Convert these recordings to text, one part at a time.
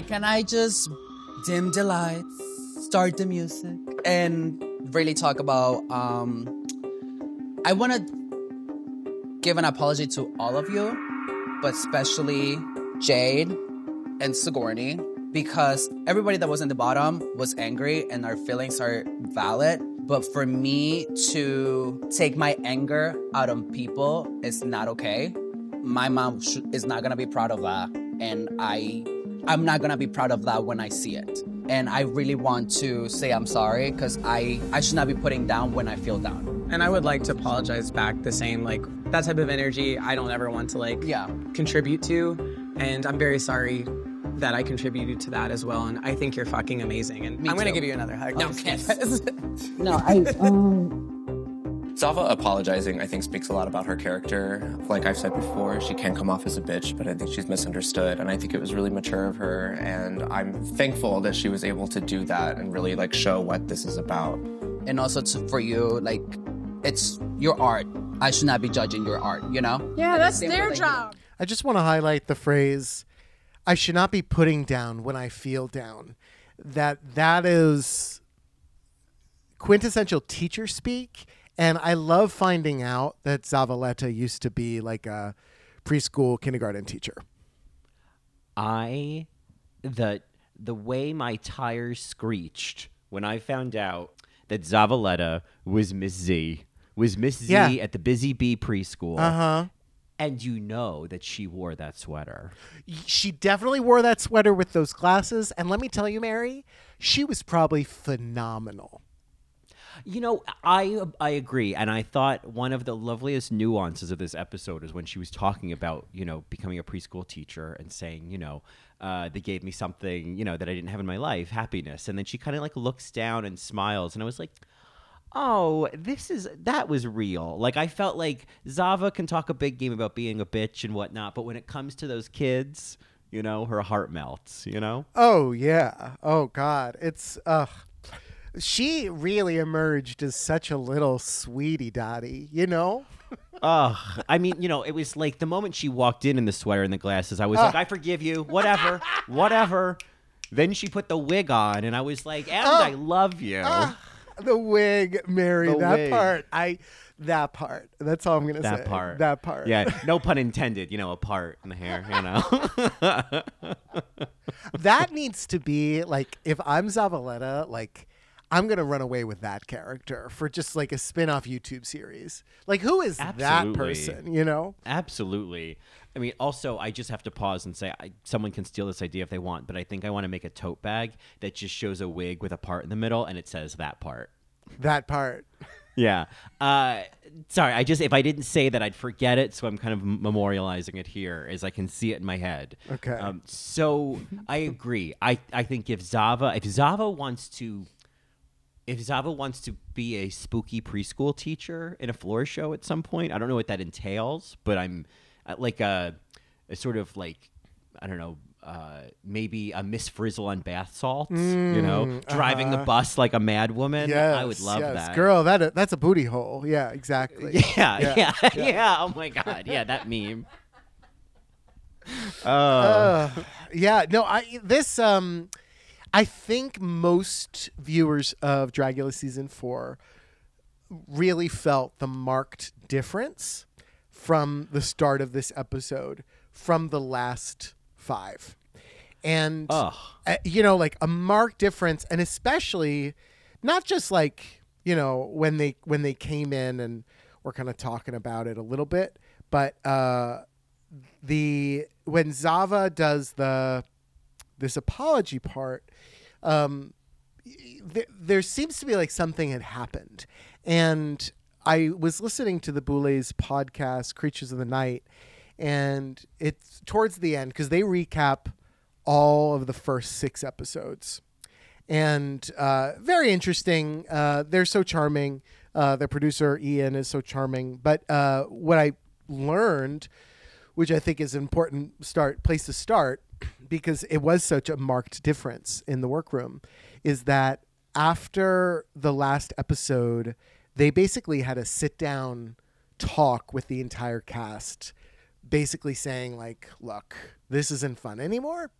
Can I just dim the lights, start the music, and really talk about? Um, I want to give an apology to all of you, but especially Jade and Sigourney, because everybody that was in the bottom was angry, and our feelings are valid. But for me to take my anger out on people is not okay. My mom is not gonna be proud of that, and I I'm not gonna be proud of that when I see it. And I really want to say I'm sorry because I, I should not be putting down when I feel down. And I would like to apologize back the same, like that type of energy I don't ever want to like Yeah. contribute to. And I'm very sorry that I contributed to that as well. And I think you're fucking amazing. And Me I'm gonna give you another hug. No, I'm Okay. kidding. No, I um Zava apologizing, I think, speaks a lot about her character. Like I've said before, she can come off as a bitch, but I think she's misunderstood, and I think it was really mature of her. And I'm thankful that she was able to do that and really like show what this is about. and also to, for you, like it's your art. I should not be judging your art, you know? Yeah, that's same with, their like, job. I just want to highlight the phrase I should not be putting down when I feel down. That that is quintessential teacher speak and I love finding out that Zavaleta used to be like a preschool kindergarten teacher. I the the way my tires screeched when I found out that Zavaleta was Miss Z was Miss Z Yeah. at the Busy Bee preschool. Uh-huh. And you know that she wore that sweater. She definitely wore that sweater with those glasses and let me tell you Mary, she was probably phenomenal. You know, I I agree, and I thought one of the loveliest nuances of this episode is when she was talking about you know becoming a preschool teacher and saying you know uh, they gave me something you know that I didn't have in my life, happiness, and then she kind of like looks down and smiles, and I was like. Oh, this is that was real. Like I felt like Zava can talk a big game about being a bitch and whatnot, but when it comes to those kids, you know, her heart melts. You know. Oh yeah. Oh god. It's uh she really emerged as such a little sweetie dotty, you know? Ugh. I mean, you know, it was like the moment she walked in in the sweater and the glasses, I was like, I forgive you, whatever, whatever. Then she put the wig on, and I was like, and I love you. The wig, Mary, The that wig. part. I that part. That's all I'm gonna say. that part. That part. Yeah, no pun intended, you know, a part in the hair, you know. that needs to be like if I'm Zavaleta, like I'm gonna run away with that character for just like a spin-off YouTube series. Like who is that person, you know? Absolutely. I mean, also, I just have to pause and say I, someone can steal this idea if they want, but I think I want to make a tote bag that just shows a wig with a part in the middle and it says that part. That part. Yeah. Uh, sorry, I just if I didn't say that, I'd forget it, so I'm kind of memorializing it here as I can see it in my head. Okay. Um, so I agree. I I think if Zava if Zava wants to if Zava wants to be a spooky preschool teacher in a floor show at some point, I don't know what that entails, but I'm uh, like a, a sort of like I don't know. Uh, maybe a Miss Frizzle on bath salts, you know, driving the bus like a mad woman. Yes, I would love yes. that. Girl, that that's a booty hole. Yeah, exactly. Yeah, yeah, yeah, Oh my god, yeah, that meme. Oh, Uh, yeah, no, I this um I think most viewers of Dragula season 4 really felt the marked difference from the start of this episode from the last 5. And uh, you know like a marked difference and especially not just like you know when they when they came in and we're kind of talking about it a little bit but uh the when Zava does the this apology part, um, th- there seems to be like something had happened, and I was listening to the Boulets podcast, Creatures of the Night, and it's towards the end because they recap all of the first six episodes and uh, very interesting. Uh, they're so charming. Uh, the producer Ian is so charming. But uh, what I learned, which I think is an important start place to start, because it was such a marked difference in the workroom, is that after the last episode, they basically had a sit down talk with the entire cast, basically saying like, "Look, this isn't fun anymore."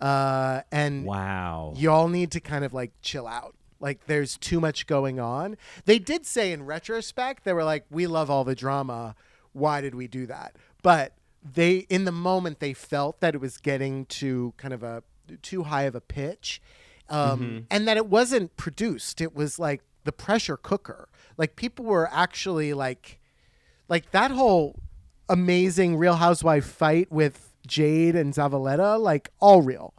uh, and Wow. y'all need to kind of like chill out. Like there's too much going on. They did say in retrospect, they were like, we love all the drama. Why did we do that? But they, in the moment, they felt that it was getting to kind of a too high of a pitch, um, and that it wasn't produced. It was like the pressure cooker. Like people were actually like, like that whole amazing Real Housewife fight with Jade and Zavaleta, like all real,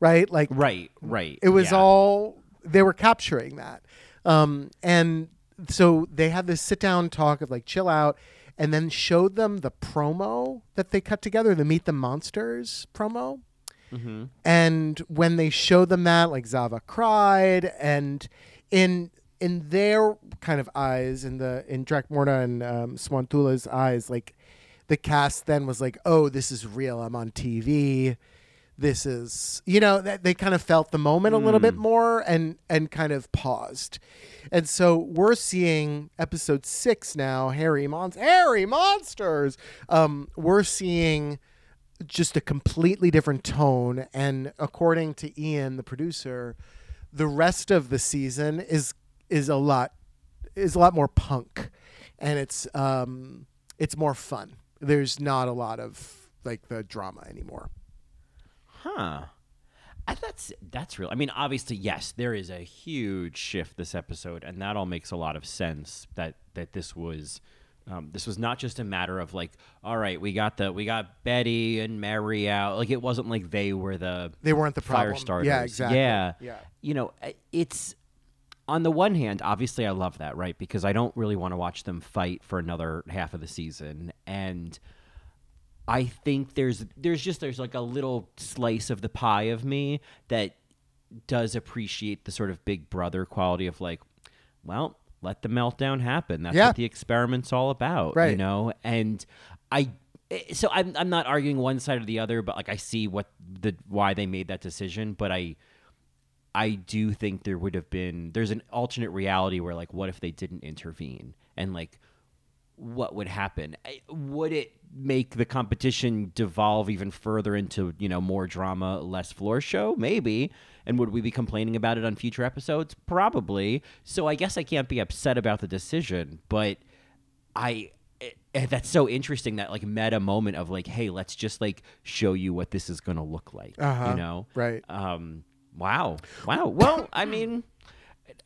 right? Like Right, right. it was yeah. all they were capturing that, um, and so they had this sit down talk of like chill out, and then showed them the promo that they cut together, the Meet the Monsters promo. Mm-hmm. And when they showed them that, like Zava cried, and in in their kind of eyes, in the in Dracmorda and um, Swanthula's eyes, like the cast then was like, "Oh, this is real. I'm on TV. This is you know." That they kind of felt the moment a little bit more and and kind of paused, and so we're seeing episode six now. Hairy Mon Hairy monsters. Um, we're seeing just a completely different tone and according to Ian the producer the rest of the season is is a lot is a lot more punk and it's um it's more fun there's not a lot of like the drama anymore Huh. I, that's that's real. I mean, obviously, yes, there is a huge shift this episode, and that all makes a lot of sense. That that this was. Um, this was not just a matter of like, all right, we got the we got Betty and Merrie out. Like it wasn't like they were the they weren't the fire problem starters. yeah exactly Yeah, yeah You know, it's on the one hand, obviously, I love that, right? Because I don't really want to watch them fight for another half of the season, and I think there's there's just there's like a little slice of the pie of me that does appreciate the sort of big brother quality of like, well, let the meltdown happen. That's Yeah. what the experiment's all about, you know. And I, eh, so I'm I'm not arguing one side or the other, but like I see what the why they made that decision, but I. I do think there would have been there's an alternate reality where like what if they didn't intervene and like what would happen would it make the competition devolve even further into you know more drama less floor show? Maybe. And would we be complaining about it on future episodes? Probably. So i guess i can't be upset about the decision but i eh, eh, that's so interesting that like meta moment of like hey let's just like show you what this is going to look like Uh-huh. you know? Right. Um wow. Wow. Well i mean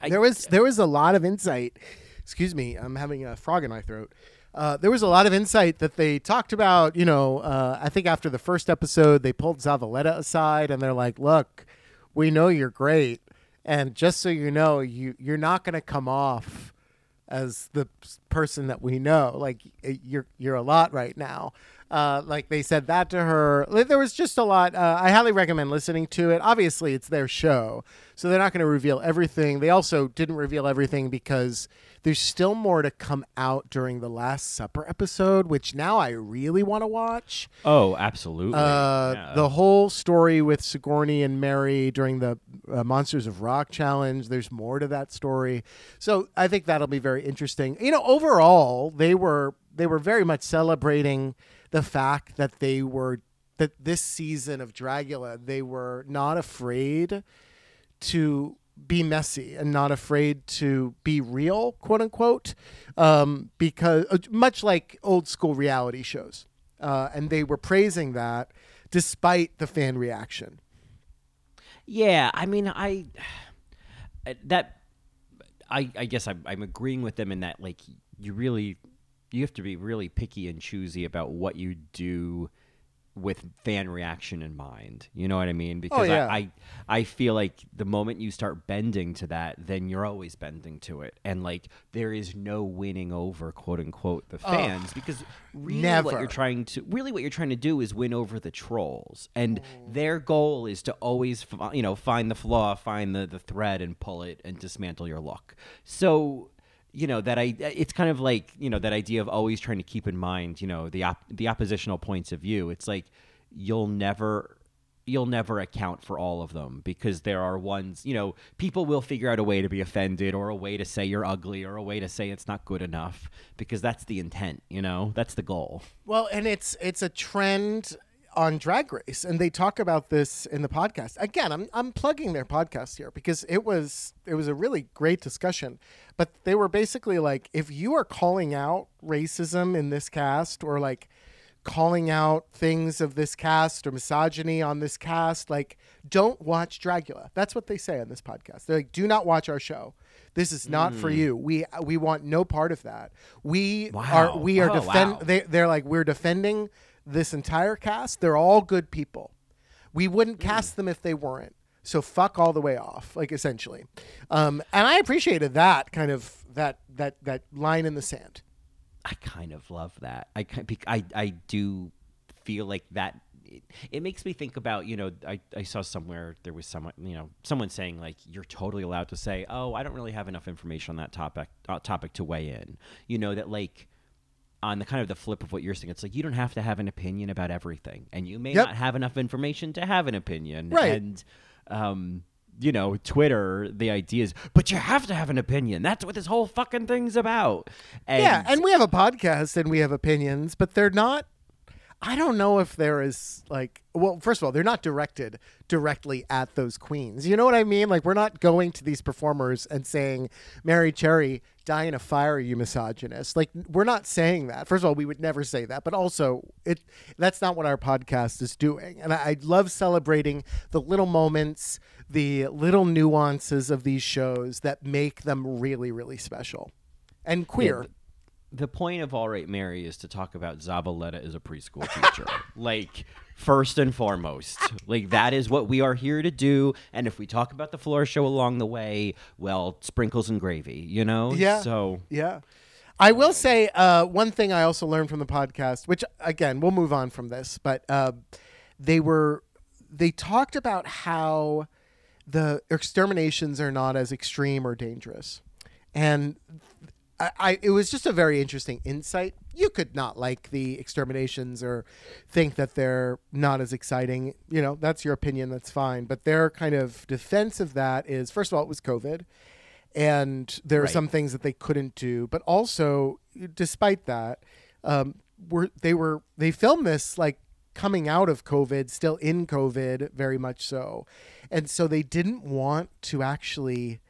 I, there was there was a lot of insight. Excuse me, I'm having a frog in my throat. Uh, there was a lot of insight that they talked about. You know, uh, I think after the first episode, they pulled Zavaleta aside and they're like, "Look, we know you're great, and just so you know, you you're not going to come off as the person that we know. Like you're you're a lot right now." Uh, like they said that to her. There was just a lot. Uh, I highly recommend listening to it. Obviously, it's their show, so they're not going to reveal everything. They also didn't reveal everything because there's still more to come out during the Last Supper episode, which now I really want to watch. oh absolutely Uh, Yeah. The whole story with Sigourney and Merrie during the uh, Monsters of Rock challenge. There's more to that story, so I think that'll be very interesting. You know, overall, they were they were very much celebrating the fact that they were that this season of Dragula they were not afraid to be messy and not afraid to be real, quote unquote, um, because uh, much like old school reality shows. Uh, and they were praising that despite the fan reaction. Yeah, I mean, I that I I guess I'm, I'm agreeing with them in that like you really you have to be really picky and choosy about what you do with fan reaction in mind. You know what I mean? Oh, because yeah. I, I I feel like the moment you start bending to that, then you're always bending to it, and like there is no winning over quote unquote the fans because really what you're trying to really what you're trying to do is win over the trolls, and oh. their goal is to always you know find the flaw, find the the thread, and pull it and dismantle your look. So you know that I it's kind of like you know that idea of always trying to keep in mind you know the op- the oppositional points of view it's like you'll never you'll never account for all of them because there are ones you know people will figure out a way to be offended or a way to say you're ugly or a way to say it's not good enough because that's the intent you know that's the goal Well, and it's it's a trend. On Drag Race, and they talk about this in the podcast. Again, I'm I'm plugging their podcast here because it was it was a really great discussion. But they were basically like, if you are calling out racism in this cast, or like calling out things of this cast or misogyny on this cast, like don't watch Dragula. That's what they say on this podcast. They're like, do not watch our show. This is not for mm. you. We we want no part of that. We Wow. are we are Oh, defend. wow. They they're like we're defending this entire cast. They're all good people. We wouldn't cast them if they weren't. So fuck all the way off, like essentially. Um, and I appreciated that kind of that that that line in the sand. I kind of love that. I I I do feel like that. It, it makes me think about you know I, I saw somewhere there was someone you know someone saying like you're totally allowed to say oh I don't really have enough information on that topic uh, topic to weigh in you know that like on the kind of the flip of what you're saying it's like you don't have to have an opinion about everything and you may Yep. not have enough information to have an opinion Right. and um you know Twitter the idea is but you have to have an opinion that's what this whole fucking thing's about and yeah, and we have a podcast and we have opinions, but they're not. I don't know if there is like well, first of all, they're not directed directly at those queens. You know what I mean? Like we're not going to these performers and saying, "Merrie Cherry, die in a fire, you misogynist." Like we're not saying that. First of all, we would never say that, but also it that's not what our podcast is doing. And I, I love celebrating the little moments, the little nuances of these shows that make them really, really special and queer. The point of Alright Mary is to talk about Zavaleta as a preschool teacher. like, first and foremost. Like, that is what we are here to do. And if we talk about the floor show along the way, well, sprinkles and gravy, you know? Yeah. So, Yeah. I will say uh, one thing I also learned from the podcast, which again we'll move on from this, but uh, they were they talked about how the exterminations are not as extreme or dangerous, and I, I it was just a very interesting insight. You could not like the exterminations or think that they're not as exciting. You know, that's your opinion. That's fine. But their kind of defense of that is, first of all, it was COVID and there are Right. some things that they couldn't do but also despite that um, were they were they filmed this like coming out of covid still in covid very much so and so they didn't want to actually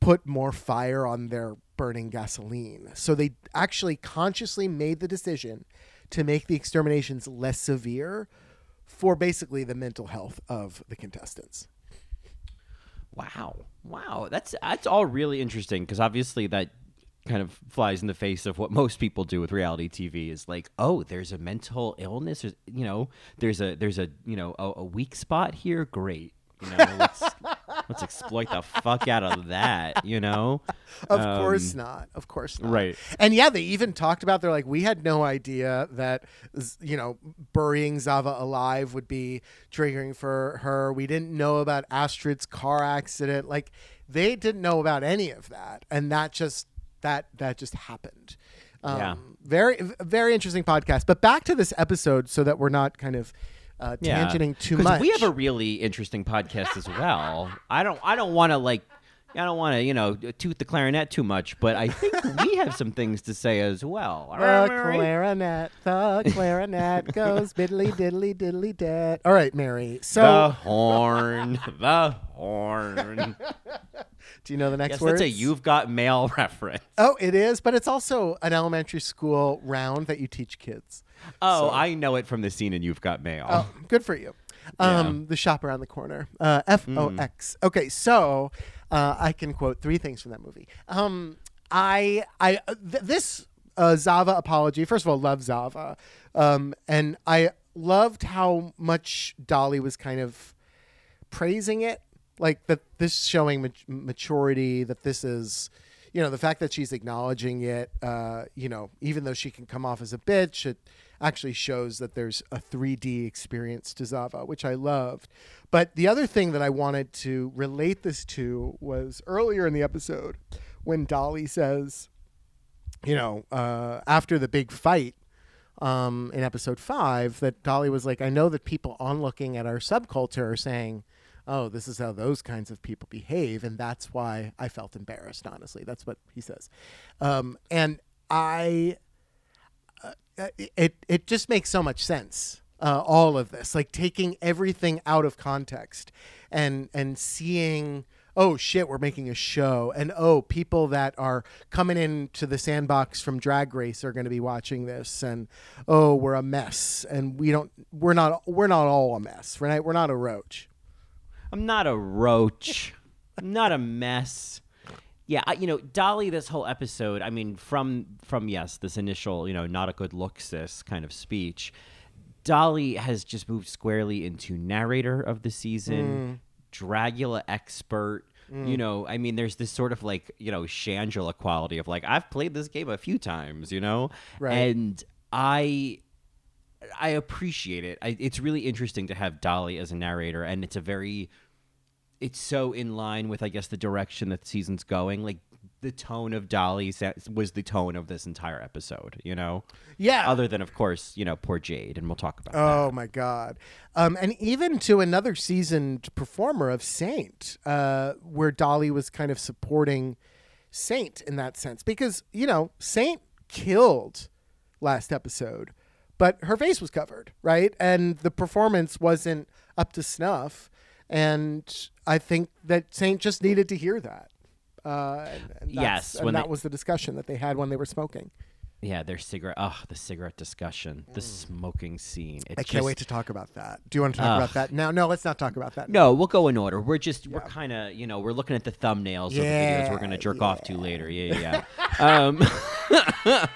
put more fire on their burning gasoline so they actually consciously made the decision to make the exterminations less severe for basically the mental health of the contestants wow. Wow. That's, that's all really interesting because obviously that kind of flies in the face of what most people do with reality TV is like, oh, there's a mental illness, there's, you know, there's a there's a you know a, a weak spot here. Great, you know, let's let's exploit the fuck out of that. You know, Of Um, course not. Of course not. right. And yeah, they even talked about they're like we had no idea that you know burying Zava alive would be triggering for her. We didn't know about Astrid's car accident. Like they didn't know about any of that, and that just that that just happened. Um, Yeah. Very very interesting podcast. But back to this episode, so that we're not kind of uh, Yeah. tangenting too much. We have a really interesting podcast as well. I don't I don't want to like I don't want to you know toot the clarinet too much, but I think we have some things to say as well. The clarinet, the clarinet goes diddly diddly diddly dead. All right, Mary. So, the horn, the horn. do you know the next yes, word? that's a "You've Got Mail" reference. Oh, it is, but it's also an elementary school round that you teach kids. Oh, I know it from the scene and "You've Got Mail." Oh, good for you. Um, The shop around the corner. Uh, F O X. Okay, so uh, I can quote three things from that movie. Um, I, I, th- this uh, Zava apology. First of all, love Zava, um, and I loved how much Dahli was kind of praising it like that this showing mat- maturity that this is you know the fact that she's acknowledging it uh you know even though she can come off as a bitch it actually shows that there's a 3d experience to zava which i loved. But the other thing that i wanted to relate this to was earlier in the episode when dahli says you know uh after the big fight um, in episode five that Dahli was like, I know that people onlooking at our subculture are saying, oh, this is how those kinds of people behave. And that's why I felt embarrassed, honestly. That's what he says. Um, and I, uh, it, it just makes so much sense. uh, all of this, like taking everything out of context and and seeing oh shit, we're making a show, and oh, people that are coming into the sandbox from Drag Race are going to be watching this, and oh, we're a mess, and we don't, we're not, we're not all a mess, right? We're not a roach. I'm not a roach. I'm not a mess. Yeah, I, you know, Dahli. This whole episode. I mean, from from yes, this initial, you know, not a good look, sis kind of speech. Dahli has just moved squarely into narrator of the season, mm. Dragula expert. Mm. You know, I mean, there's this sort of like, you know, Shangela quality of like, I've played this game a few times, you know? Right. And I I appreciate it. I, it's really interesting to have Dahli as a narrator, and it's a very, it's so in line with I guess the direction that the season's going. Like the tone of Dahli was the tone of this entire episode. You know, Yeah. other than of course you know poor Jade, and we'll talk about that. Oh my god! Um, and even to another seasoned performer of Saint, uh, where Dahli was kind of supporting Saint in that sense, because you know Saint killed last episode, but her face was covered, right, and the performance wasn't up to snuff, and I think that Saint just needed to hear that. Uh, and, and Yes, and when that they- was the discussion that they had when they were smoking. Yeah, their cigarette. Oh, the cigarette discussion, the smoking scene. It's I can't wait to talk about that. Do you want to talk Ugh. about that now? No, let's not talk about that. No, we'll go in order. We're just we're kind of you know we're looking at the thumbnails of the videos we're gonna jerk off to later. Yeah, yeah. yeah.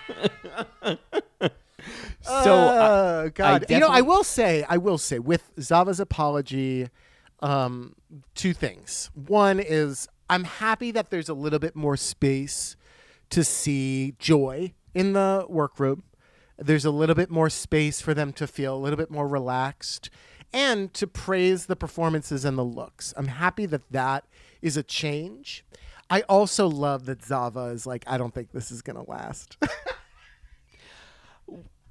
um, so uh, Uh, God, you know, I will say, I will say, with Zava's apology, um, two things. One is I'm happy that there's a little bit more space to see joy in the workroom. There's a little bit more space for them to feel a little bit more relaxed and to praise the performances and the looks. I'm happy that that is a change. I also love that Zava is like, I don't think this is going to last.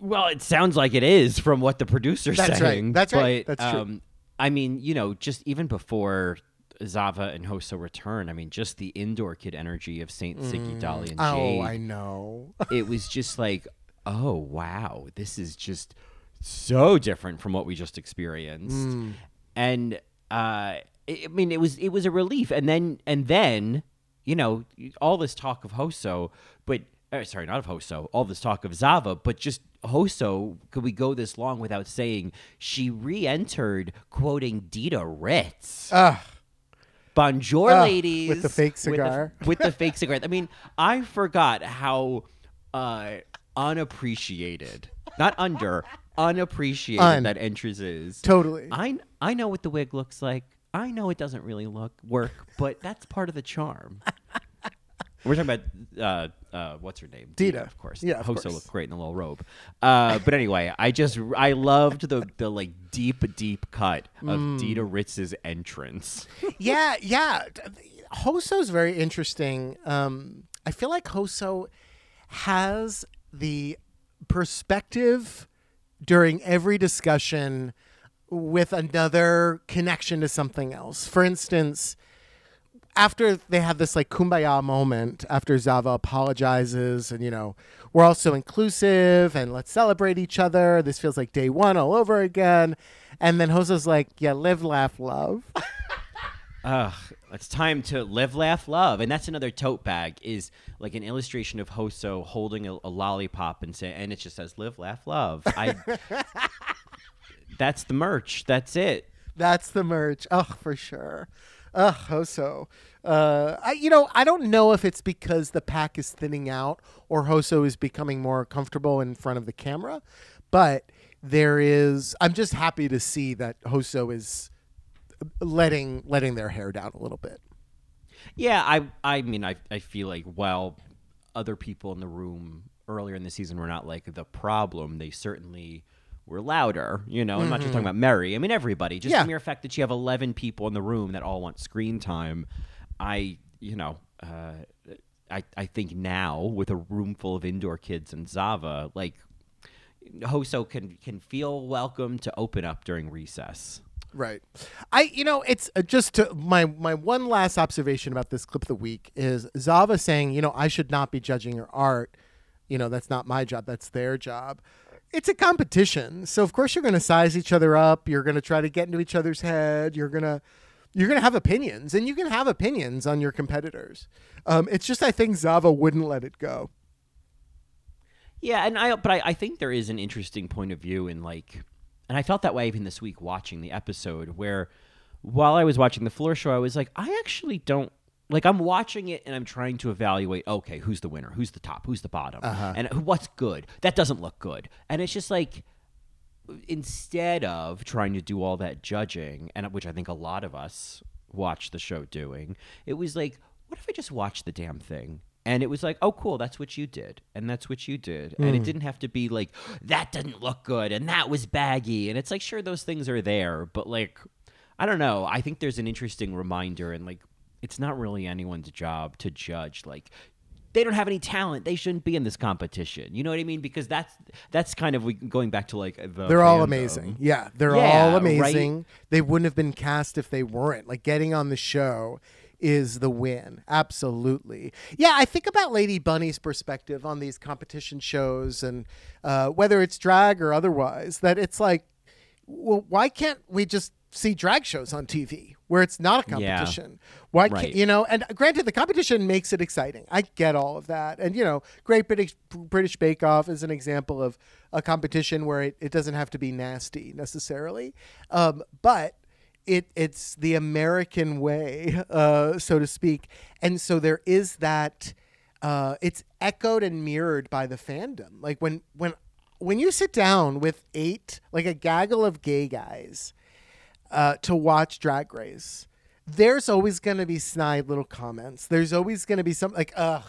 Well, it sounds like it is from what the producer's That's right. saying. That's right. but, That's true. um, I mean, you know, just even before Zava and Hoso return, I mean, just the indoor kid energy of Saint Siggy, Dahli, and Jade. oh, I know. it was just like, oh wow, this is just so different from what we just experienced. Mm. And uh, I I mean, it was it was a relief. And then and then, you know, all this talk of Hoso, but uh, sorry, not of Hoso, all this talk of Zava, but just Hoso. Could we go this long without saying she re-entered quoting Dita Ritz? Ugh. Bonjour, Ugh, ladies. with the fake With cigar. the, with the fake cigar. I mean, I forgot how uh, unappreciated, not under, unappreciated Un. that entrance is. Totally. I I know what the wig looks like. I know it doesn't really look work, but that's part of the charm. We're talking about uh, uh, what's her name? Dita. of course. Yeah, of Hoso course. looked great in the little robe. Uh, but anyway, I just I loved the the like deep deep cut of Mm. Dita Ritz's entrance. yeah, yeah. Hoso's very interesting. Um, I feel like Hoso has the perspective during every discussion with another connection to something else. For instance, after they have this like kumbaya moment after Zava apologizes and you know we're all so inclusive and let's celebrate each other. This feels like day one all over again. And then Hoso's like, yeah, live, laugh, love. Ugh, it's time to live, laugh, love, and that's another tote bag. Is like an illustration of Hoso holding a, a lollipop and say, and it just says "live, laugh, love." I. that's the merch. That's it. That's the merch. Oh, for sure. Ugh, Hoso. Uh, I, you know, I don't know if it's because the pack is thinning out or Hoso is becoming more comfortable in front of the camera, but there is. I'm just happy to see that Hoso is letting letting their hair down a little bit. Yeah, I. I mean, I. I feel like while other people in the room earlier in the season were not like the problem, they certainly were louder. You know, I'm not just talking about Merrie. I mean, everybody. Just Yeah. the mere fact that you have 11 people in the room that all want screen time. I. You know. Uh, I, I think now with a room full of indoor kids and Zava, like Hoso can can feel welcome to open up during recess. Right. I you know it's uh, just to my my one last observation about this clip of the week is Zava saying you know I should not be judging your art. You know that's not my job. That's their job. It's a competition. So of course you're going to size each other up. You're going to try to get into each other's head. You're going to you're going to have opinions, and you can have opinions on your competitors. Um, it's just I think Zava wouldn't let it go. Yeah, and I but I, I think there is an interesting point of view in like and I felt that way even this week watching the episode where while I was watching the floor show, I was like, I actually don't like I'm watching it and I'm trying to evaluate, okay, who's the winner, who's the top, who's the bottom, uh-huh. and what's good. That doesn't look good. And it's just like instead of trying to do all that judging, and which I think a lot of us watch the show doing, it was like, what if I just watch the damn thing? And it was like, oh, cool, that's what you did, and that's what you did, and it hmm. didn't have to be like that didn't look good, and that was baggy, and it's like, sure, those things are there, but like, I don't know. I think there's an interesting reminder, and like, it's not really anyone's job to judge like they don't have any talent. They shouldn't be in this competition. You know what I mean? Because that's that's kind of going back to like the They're all amazing. Yeah, they're Yeah, all right? amazing. They wouldn't have been cast if they weren't. Like getting on the show is the win. Absolutely. Yeah, I think about Lady Bunny's perspective on these competition shows and uh, whether it's drag or otherwise, that it's like, well, why can't we just see drag shows on TV where it's not a Yeah. competition? Why Right. can't, you know, and granted, the competition makes it exciting. I get all of that. And, you know, Great British, British Bake Off is an example of a competition where it, it doesn't have to be nasty necessarily. Um, but it it's the American way, uh, so to speak. And so there is that uh, it's echoed and mirrored by the fandom. Like when when when you sit down with eight, like a gaggle of gay guys, uh, to watch Drag Race, there's always going to be snide little comments. There's always going to be some like, ugh,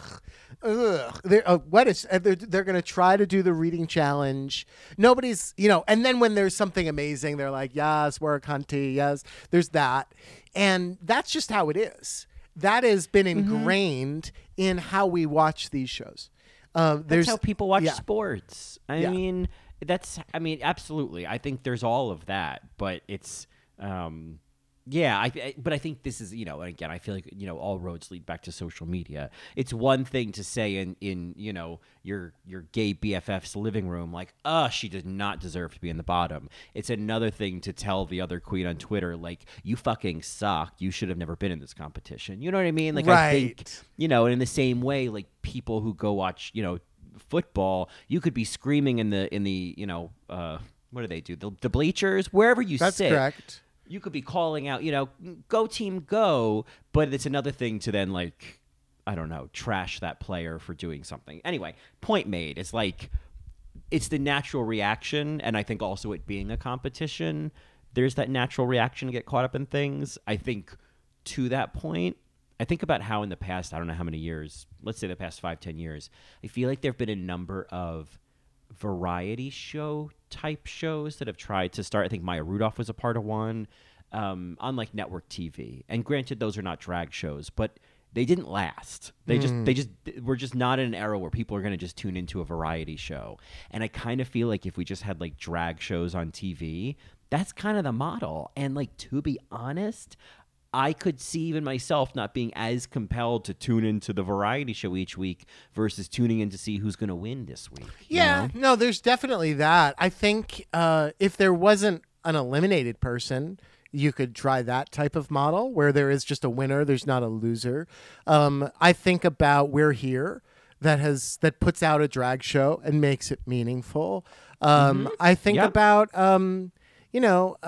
ugh. They're, uh, what is? uh, They're, they're going to try to do the reading challenge. Nobody's, you know. And then when there's something amazing, they're like, yes, we're a cunty. Yes, there's that, and that's just how it is. That has been ingrained in how we watch these shows. Um, there's That's how people watch yeah. sports. I Yeah. mean, that's. I mean, absolutely. I think there's all of that, but it's. Um yeah, I, I- but I think this is you know, and again, I feel like you know, all roads lead back to social media. It's one thing to say in in you know your your gay BFF's living room, like, uh, she does not deserve to be in the bottom. It's another thing to tell the other queen on Twitter, like, you fucking suck. You should have never been in this competition. You know what I mean? Like, I think you know, and in the same way, like people who go watch, you know, football, you could be screaming in the in the, you know, uh, what do they do? The, the bleachers, wherever you That's sit. correct. You could be calling out, you know, go team go, but it's another thing to then like, I don't know, trash that player for doing something. Anyway, point made. It's like it's the natural reaction, and I think also it being a competition, there's that natural reaction to get caught up in things. I think to that point, I think about how in the past, I don't know how many years, let's say the past five, ten years, I feel like there have been a number of variety show type shows that have tried to start. I think Maya Rudolph was a part of one um, on like network TV. And granted, those are not drag shows, but they didn't last. They just they just we're just not in an era where people are going to just tune into a variety show. And I kind of feel like if we just had like drag shows on TV, that's kind of the model. And like to be honest, I could see even myself not being as compelled to tune into the variety show each week versus tuning in to see who's going to win this week. you Yeah, know? no, there's definitely that. I think uh, if there wasn't an eliminated person, you could try that type of model where there is just a winner, there's not a loser. Um, I think about We're Here that has that puts out a drag show and makes it meaningful. Um, I think Yep. about um, you know uh,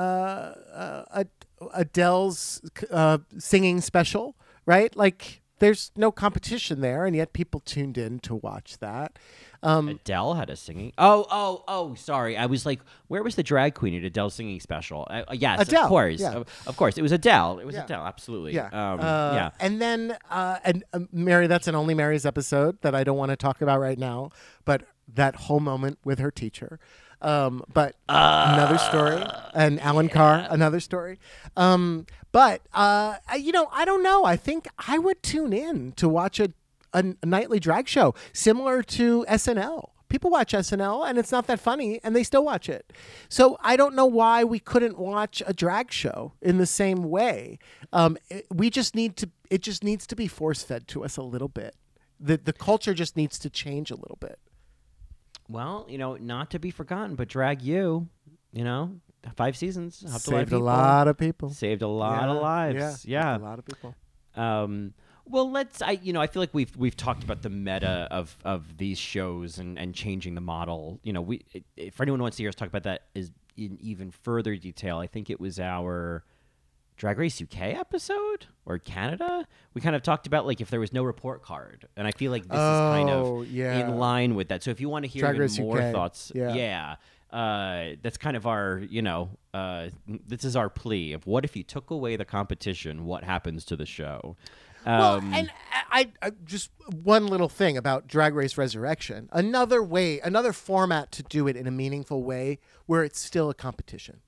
uh, Ad- Adele's uh, singing special, right? Like there's no competition there, and yet people tuned in to watch that. Um, Adele had a singing. Oh, oh, oh! Sorry, I was like, where was the drag queen at Adele's singing special? Uh, uh, yes, Adele, of course, yeah. of, of course, it was Adele. It was Yeah. Adele, absolutely. Yeah. um, Uh, yeah. And then, uh, and um, Mary, that's an Only Mary's episode that I don't want to talk about right now, but that whole moment with her teacher. Um, but another story. And Alan Carr, another story. Um, but, uh, you know, I don't know. I think I would tune in to watch a, a, a nightly drag show similar to SNL. People watch SNL and it's not that funny and they still watch it. So I don't know why we couldn't watch a drag show in the same way. Um, it- we just need to, it just needs to be force fed to us a little bit. The, the culture just needs to change a little bit. Well, you know, not to be forgotten, but Drag U, you know, five seasons helped Saved a lot of people. lot of people. Saved a lot of lives. Yeah, Yeah. a lot of people. Um, well, let's. I you know I feel like we've we've talked about the meta of of these shows and and changing the model. You know, we if anyone wants to hear us talk about that is in even further detail, I think it was our Drag Race UK episode or Canada. We kind of talked about like if there was no report card, and I feel like this is kind Oh, of yeah. in line with that. So if you want to hear Drag even Race more UK, thoughts, yeah. yeah, uh, that's kind of our, you know, uh, this is our plea of what if you took away the competition, what happens to the show? Well, Um, and I, I just one little thing about Drag Race Resurrection. Another way, another format to do it in a meaningful way, where it's still a competition.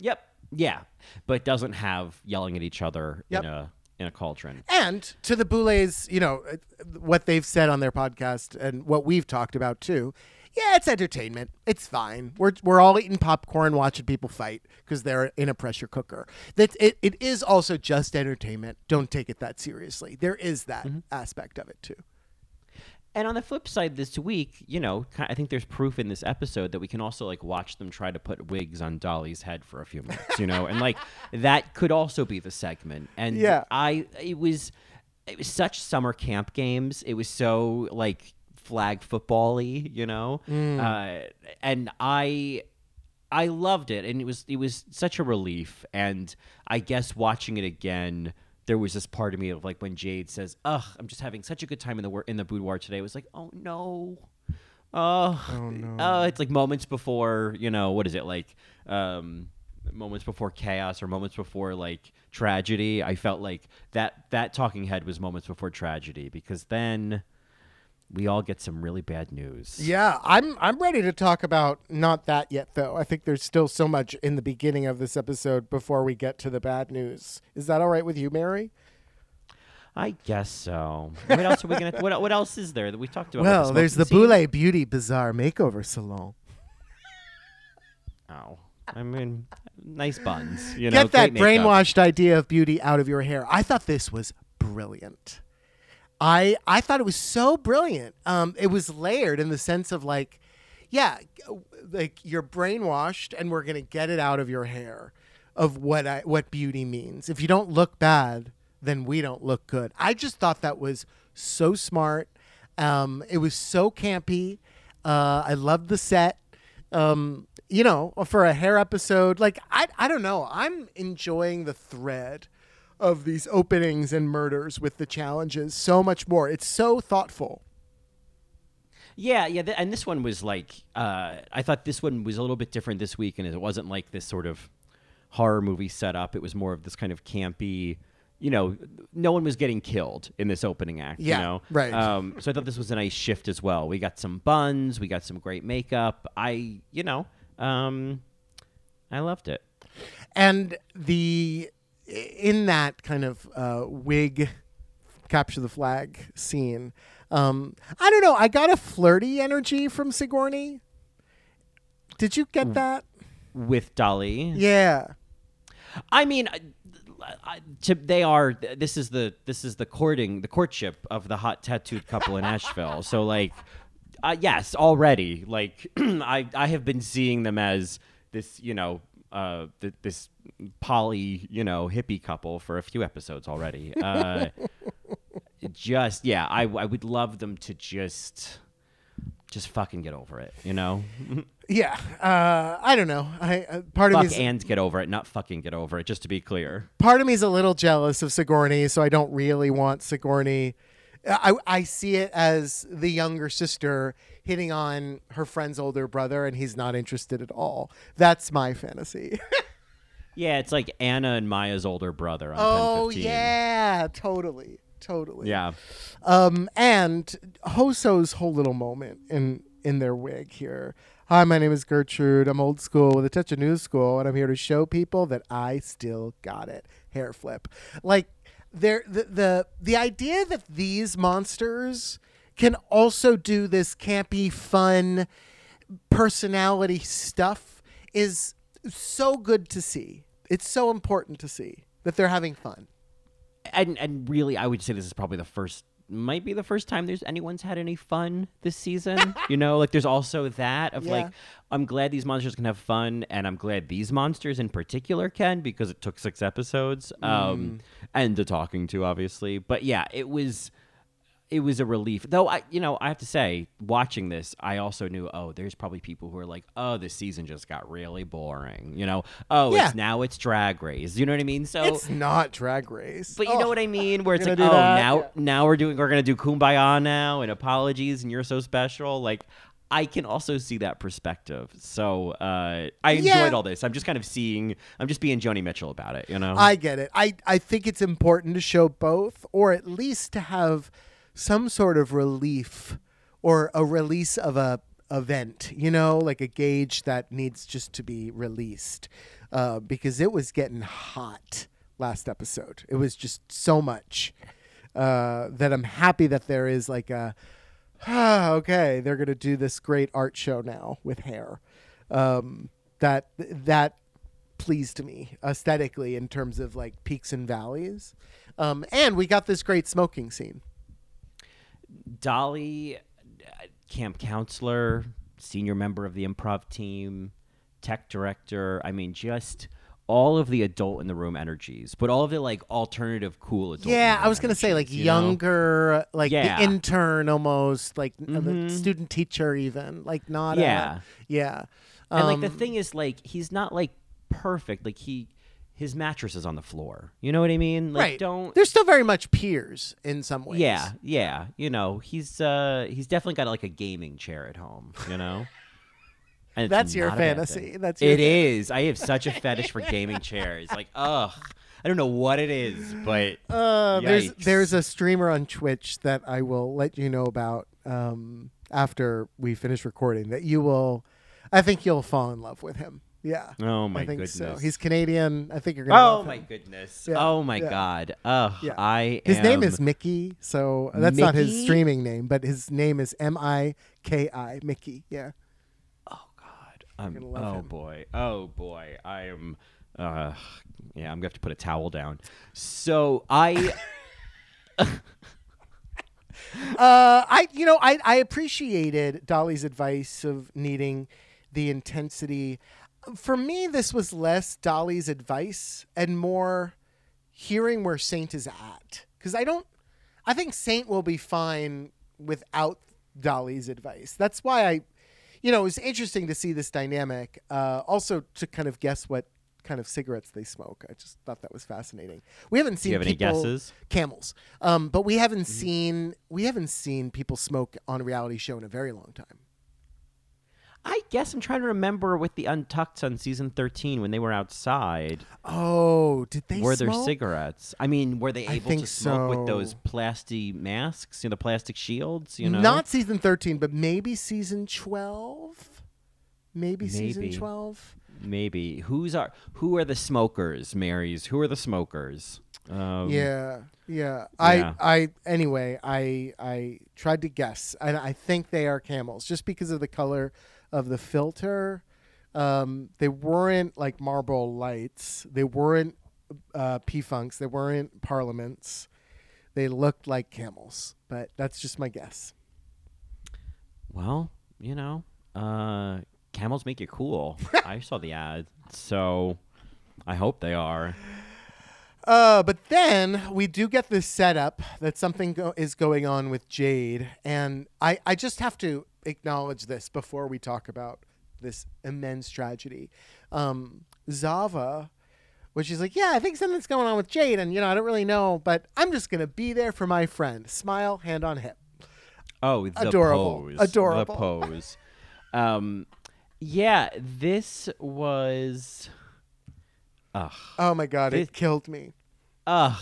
Yep. Yeah, but doesn't have yelling at each other Yep. in a in a cauldron. And to the Boulets, you know, uh, what they've said on their podcast and what we've talked about too. Yeah, it's entertainment. It's fine. We're, we're all eating popcorn, watching people fight because they're in a pressure cooker. That it, it is also just entertainment. Don't take it that seriously. There is that aspect of it too. And on the flip side, this week, you know, I think there's proof in this episode that we can also like watch them try to put wigs on Dahli's head for a few minutes, you know, and like that could also be the segment. And Yeah. I, it was, it was such summer camp games. It was so like flag football-y, you know, uh, and I. I loved it, and it was it was such a relief. And I guess watching it again, there was this part of me of like when Jade says, "Ugh, I'm just having such a good time in the wor- in the boudoir today." It was like, "Oh no, oh, oh no." it's like moments before you know what is it like? Um, moments before chaos or moments before like tragedy. I felt like that that talking head was moments before tragedy because then we all get some really bad news. Yeah, I'm I'm ready to talk about not that yet though. I think there's still so much in the beginning of this episode before we get to the bad news. Is that all right with you, Mary? I guess so. What else are we gonna? What, what else is there that we talked about? Well, With there's the scene? Boule Beauty Bazaar Makeover Salon. Oh, I mean, nice buns. You know, Get that brainwashed idea of beauty out of your hair. I thought this was brilliant. I I thought it was so brilliant. Um, it was layered in the sense of like, yeah, like you're brainwashed, and we're gonna get it out of your hair of what I what beauty means. If you don't look bad, then we don't look good. I just thought that was so smart. Um, it was so campy. Uh, I loved the set. Um, you know, for a hair episode, like I I don't know. I'm enjoying the thread of these openings and murders with the challenges so much more. It's so thoughtful. Yeah, yeah, th- and this one was like, uh, I thought this one was a little bit different this week, and it wasn't like this sort of horror movie setup. It was more of this kind of campy. You know, no one was getting killed in this opening act. Yeah, you know? right. Um, so I thought this was a nice shift as well. We got some buns, we got some great makeup. I, you know, um, I loved it. and the in that kind of uh, wig capture the flag scene um, i don't know i got a flirty energy from sigourney did you get that With Dahli, yeah I mean, I- I- to, they are. This is the this is the courting, the courtship of the hot tattooed couple in Asheville. So like, uh, yes, already. Like, I I have been seeing them as this, you know, uh, th- this poly, you know, hippie couple for a few episodes already. Uh, just yeah, I I would love them to just just fucking get over it, you know. yeah uh, i don't know i uh, part of Fuck me and get over it, not fucking get over it. Just to be clear. part of me is a little jealous of Sigourney, so I don't really want Sigourney. I, I see it as the younger sister hitting on her friend's older brother, and he's not interested at all. That's my fantasy. Yeah, it's like Anna and Maya's older brother on oh yeah, totally, totally. Yeah. Um, and Hoso's whole little moment in in their wig here. Hi, my name is Gertrude. I'm old school with a touch of new school, and I'm here to show people that I still got it. Hair flip, like there the the the idea that these monsters can also do this campy, fun personality stuff is so good to see. It's so important to see that they're having fun. And and really I would say this is probably the first might be the first time there's anyone's had any fun this season. you know, like there's also that of Yeah. like I'm glad these monsters can have fun, and I'm glad these monsters in particular can because it took six episodes Mm. um, and the talking to obviously. But yeah, it was it was a relief. Though I, you know, I have to say, watching this, I also knew, oh, there's probably people who are like, oh, this season just got really boring. You know, oh, Yeah. it's now it's Drag Race. You know what I mean? So. It's not Drag Race. but you Oh, know what I mean, where it's like, oh, that? now Yeah. now we're doing, we're gonna do Kumbaya now, and apologies, and you're so special. Like, I can also see that perspective. So uh, I enjoyed Yeah. all this. I'm just kind of seeing, I'm just being Joni Mitchell about it. You know? I get it. I, I think it's important to show both, or at least to have some sort of relief or a release of a event, you know, like a gauge that needs just to be released. Uh, because it was getting hot last episode. It was just so much uh, that I'm happy that there is like a ah, okay, they're gonna do this great art show now with hair. Um, that that pleased me aesthetically in terms of like peaks and valleys. Um, and we got this great smoking scene. Dahli, uh, camp counselor, senior member of the improv team, tech director. I mean, just all of the adult in the room energies, but all of the like alternative cool adult. Yeah, I was gonna say like you know? younger, like Yeah. the intern almost, like uh, the Mhm. student teacher even, like not. Yeah. uh, yeah. And like the Um, thing is, like he's not like perfect. Like he, his mattress is on the floor. You know what I mean? Like right? don't. They're still very much peers in some ways. Yeah, yeah. You know, he's uh he's definitely got like a gaming chair at home. You know. And That's your not a bad fantasy. That's your It fan- is. I have such a fetish for gaming chairs. Like, ugh. I don't know what it is, but Uh, there's there's a streamer on Twitch that I will let you know about um, after we finish recording. That you will, I think you'll fall in love with him. Yeah. oh my I think goodness. so. He's Canadian. I think you're gonna. oh my him. goodness. Yeah, Oh my yeah. god. Ugh. Yeah. I His name is Mickey, so that's not his streaming name, but his name is M I K I Mickey. Yeah. Oh God. I'm, gonna love oh him. boy. Oh boy. I am. Uh, yeah, I'm gonna have to put a towel down. So I. Uh, I you know I I appreciated Dahli's advice of needing the intensity. For me, this was less Dahli's advice and more hearing where Saint is at because I don't. I think Saint will be fine without Dahli's advice. That's why I, you know, it was interesting to see this dynamic. Uh, also to kind of guess what kind of cigarettes they smoke. I just thought that was fascinating. We haven't seen you have any guesses? camels. Um, but we haven't Mm-hmm. seen we haven't seen people smoke on a reality show in a very long time. I guess I'm trying to remember with the Untucked on season 13 when they were outside. Oh, did they smoke were there cigarettes? I mean, were they able to smoke with those so. plastic masks, you know, the plastic shields? You know, Not season thirteen, but maybe season twelve. Maybe, season twelve. maybe. Who's are who are the smokers, Marys? Who are the smokers? Um, yeah, yeah. yeah. I, I. Anyway, I, I tried to guess, and I think they are camels, just because of the color of the filter. Um, they weren't like Marlboro lights. They weren't uh, P funks. They weren't parliaments. They looked like camels, but that's just my guess. Well, you know, uh, camels make you cool. I saw the ad, so I hope they are. Uh, but then we do get this setup that something go- is going on with Jade, and I, I just have to acknowledge this before we talk about this immense tragedy. Um, Zava, which is like, yeah, I think something's going on with Jade, and you know, I don't really know, but I'm just gonna be there for my friend. Smile, hand on hip. Oh, Adorable. pose. Adorable. The pose. um, yeah, this was. Ugh. Oh my god, This- it killed me. Ugh.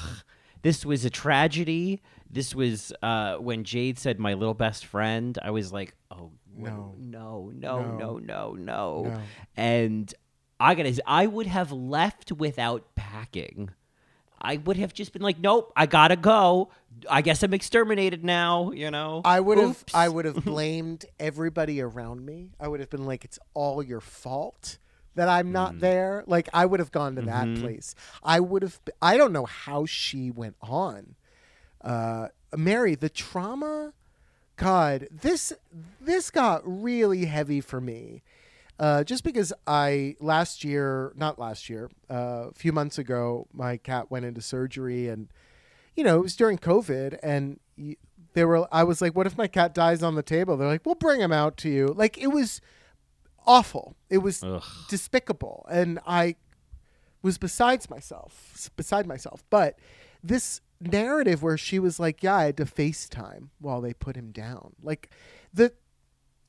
This was a tragedy. This was uh, when Jade said, "My little best friend." I was like, "Oh No. no, no, No. no, no, no!" No. And I gotta, I would have left without packing. I would have just been like, "Nope, I gotta go. I guess I'm exterminated now." You know. I would have, I would have blamed everybody around me. I would have been like, it's all your fault that I'm not Mm. there. Like I would have gone to Mm-hmm. that place. I would have I don't know how she went on. Uh Mary, the trauma, God, this this got really heavy for me. Uh, just because I last year, not last year, uh, a few months ago, my cat went into surgery, and you know it was during COVID, and they were. I was like, "What if my cat dies on the table?" They're like, "We'll bring him out to you." Like it was awful. It was Ugh. despicable, and I was besides myself, beside myself. But this narrative where she was like, "Yeah, I had to FaceTime while they put him down," like the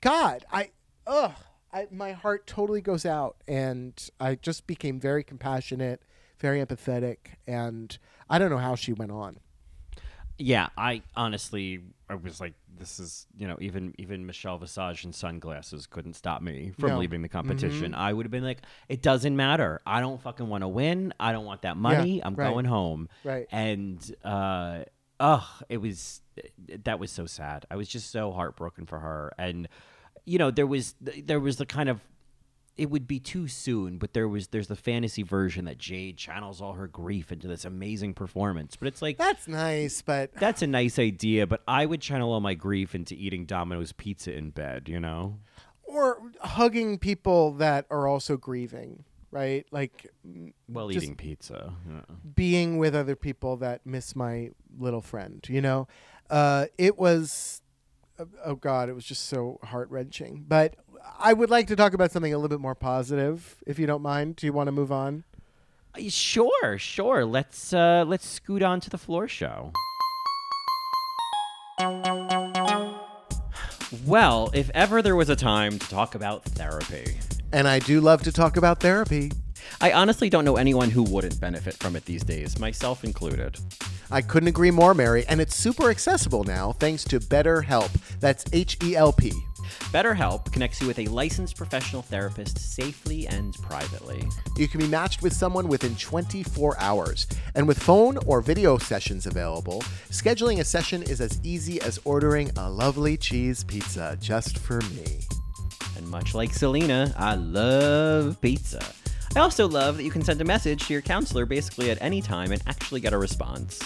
God, I ugh, I, my heart totally goes out, and I just became very compassionate, very empathetic, and I don't know how she went on. Yeah, I honestly, I was like, this is, you know, even even Michelle Visage in sunglasses couldn't stop me from No. leaving the competition. I would have been like, it doesn't matter. I don't fucking want to win. I don't want that money. I'm right. going home. Right. And uh, ugh, it was that was so sad. I was just so heartbroken for her. And you know, there was there was the kind of it would be too soon, but there was there's the fantasy version that Jade channels all her grief into this amazing performance. But it's like That's nice, but that's a nice idea, but I would channel all my grief into eating Domino's pizza in bed, you know? or hugging people that are also grieving, right? Like Well, eating pizza. yeah. being with other people that miss my little friend, you know? Uh, it was, oh God, it was just so heart wrenching. But I would like to talk about something a little bit more positive, if you don't mind. Do you want to move on? Uh, Sure, sure. Let's uh let's scoot on to the floor show. Well, if ever there was a time to talk about therapy, And I do love to talk about therapy. I honestly don't know anyone who wouldn't benefit from it these days, myself included. I couldn't agree more, Mary. And it's super accessible now thanks to BetterHelp. That's H E L P. BetterHelp connects you with a licensed professional therapist safely and privately. You can be matched with someone within 24 hours. And with phone or video sessions available, scheduling a session is as easy as ordering a lovely cheese pizza just for me. And much like Selena, I love pizza. I also love that you can send a message to your counselor basically at any time and actually get a response.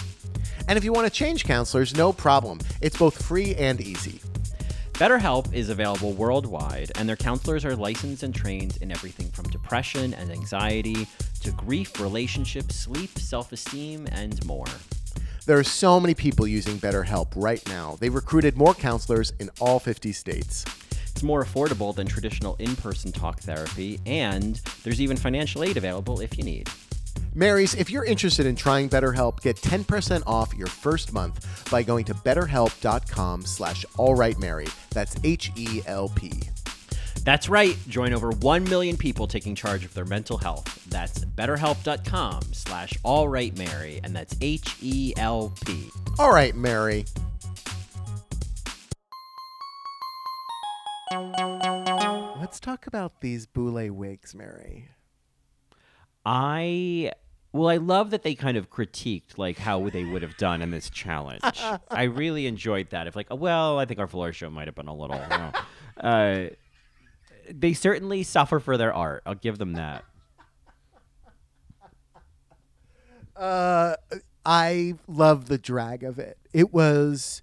And if you want to change counselors, no problem. It's both free and easy. BetterHelp is available worldwide, and their counselors are licensed and trained in everything from depression and anxiety to grief, relationships, sleep, self esteem, and more. There are so many people using BetterHelp right now. They've recruited more counselors in all 50 states. It's more affordable than traditional in person talk therapy, and there's even financial aid available if you need. Marys, if you're interested in trying BetterHelp, get 10% off your first month by going to betterhelp.com slash allrightmary. That's H-E-L-P. That's right. Join over 1 million people taking charge of their mental health. That's betterhelp.com slash allrightmary, and that's H-E-L-P. All right, Mary. Let's talk about these Boulet wigs, Mary. I well, I love that they kind of critiqued like how they would have done in this challenge. I really enjoyed that. If like, well, I think our floor show might have been a little. you know, uh, they certainly suffer for their art. I'll give them that. Uh, I love the drag of it. It was,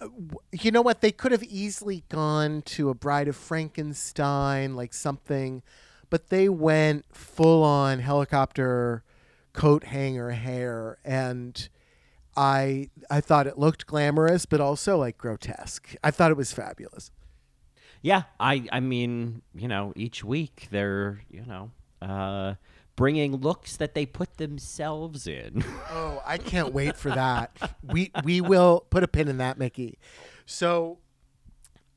uh, you know what? They could have easily gone to a Bride of Frankenstein, like something, but they went full on helicopter coat hanger hair, and I I thought it looked glamorous, but also like grotesque. I thought it was fabulous. Yeah, I I mean, you know, each week they're you know uh, bringing looks that they put themselves in. Oh, I can't wait for that. We we will put a pin in that, Mickey. So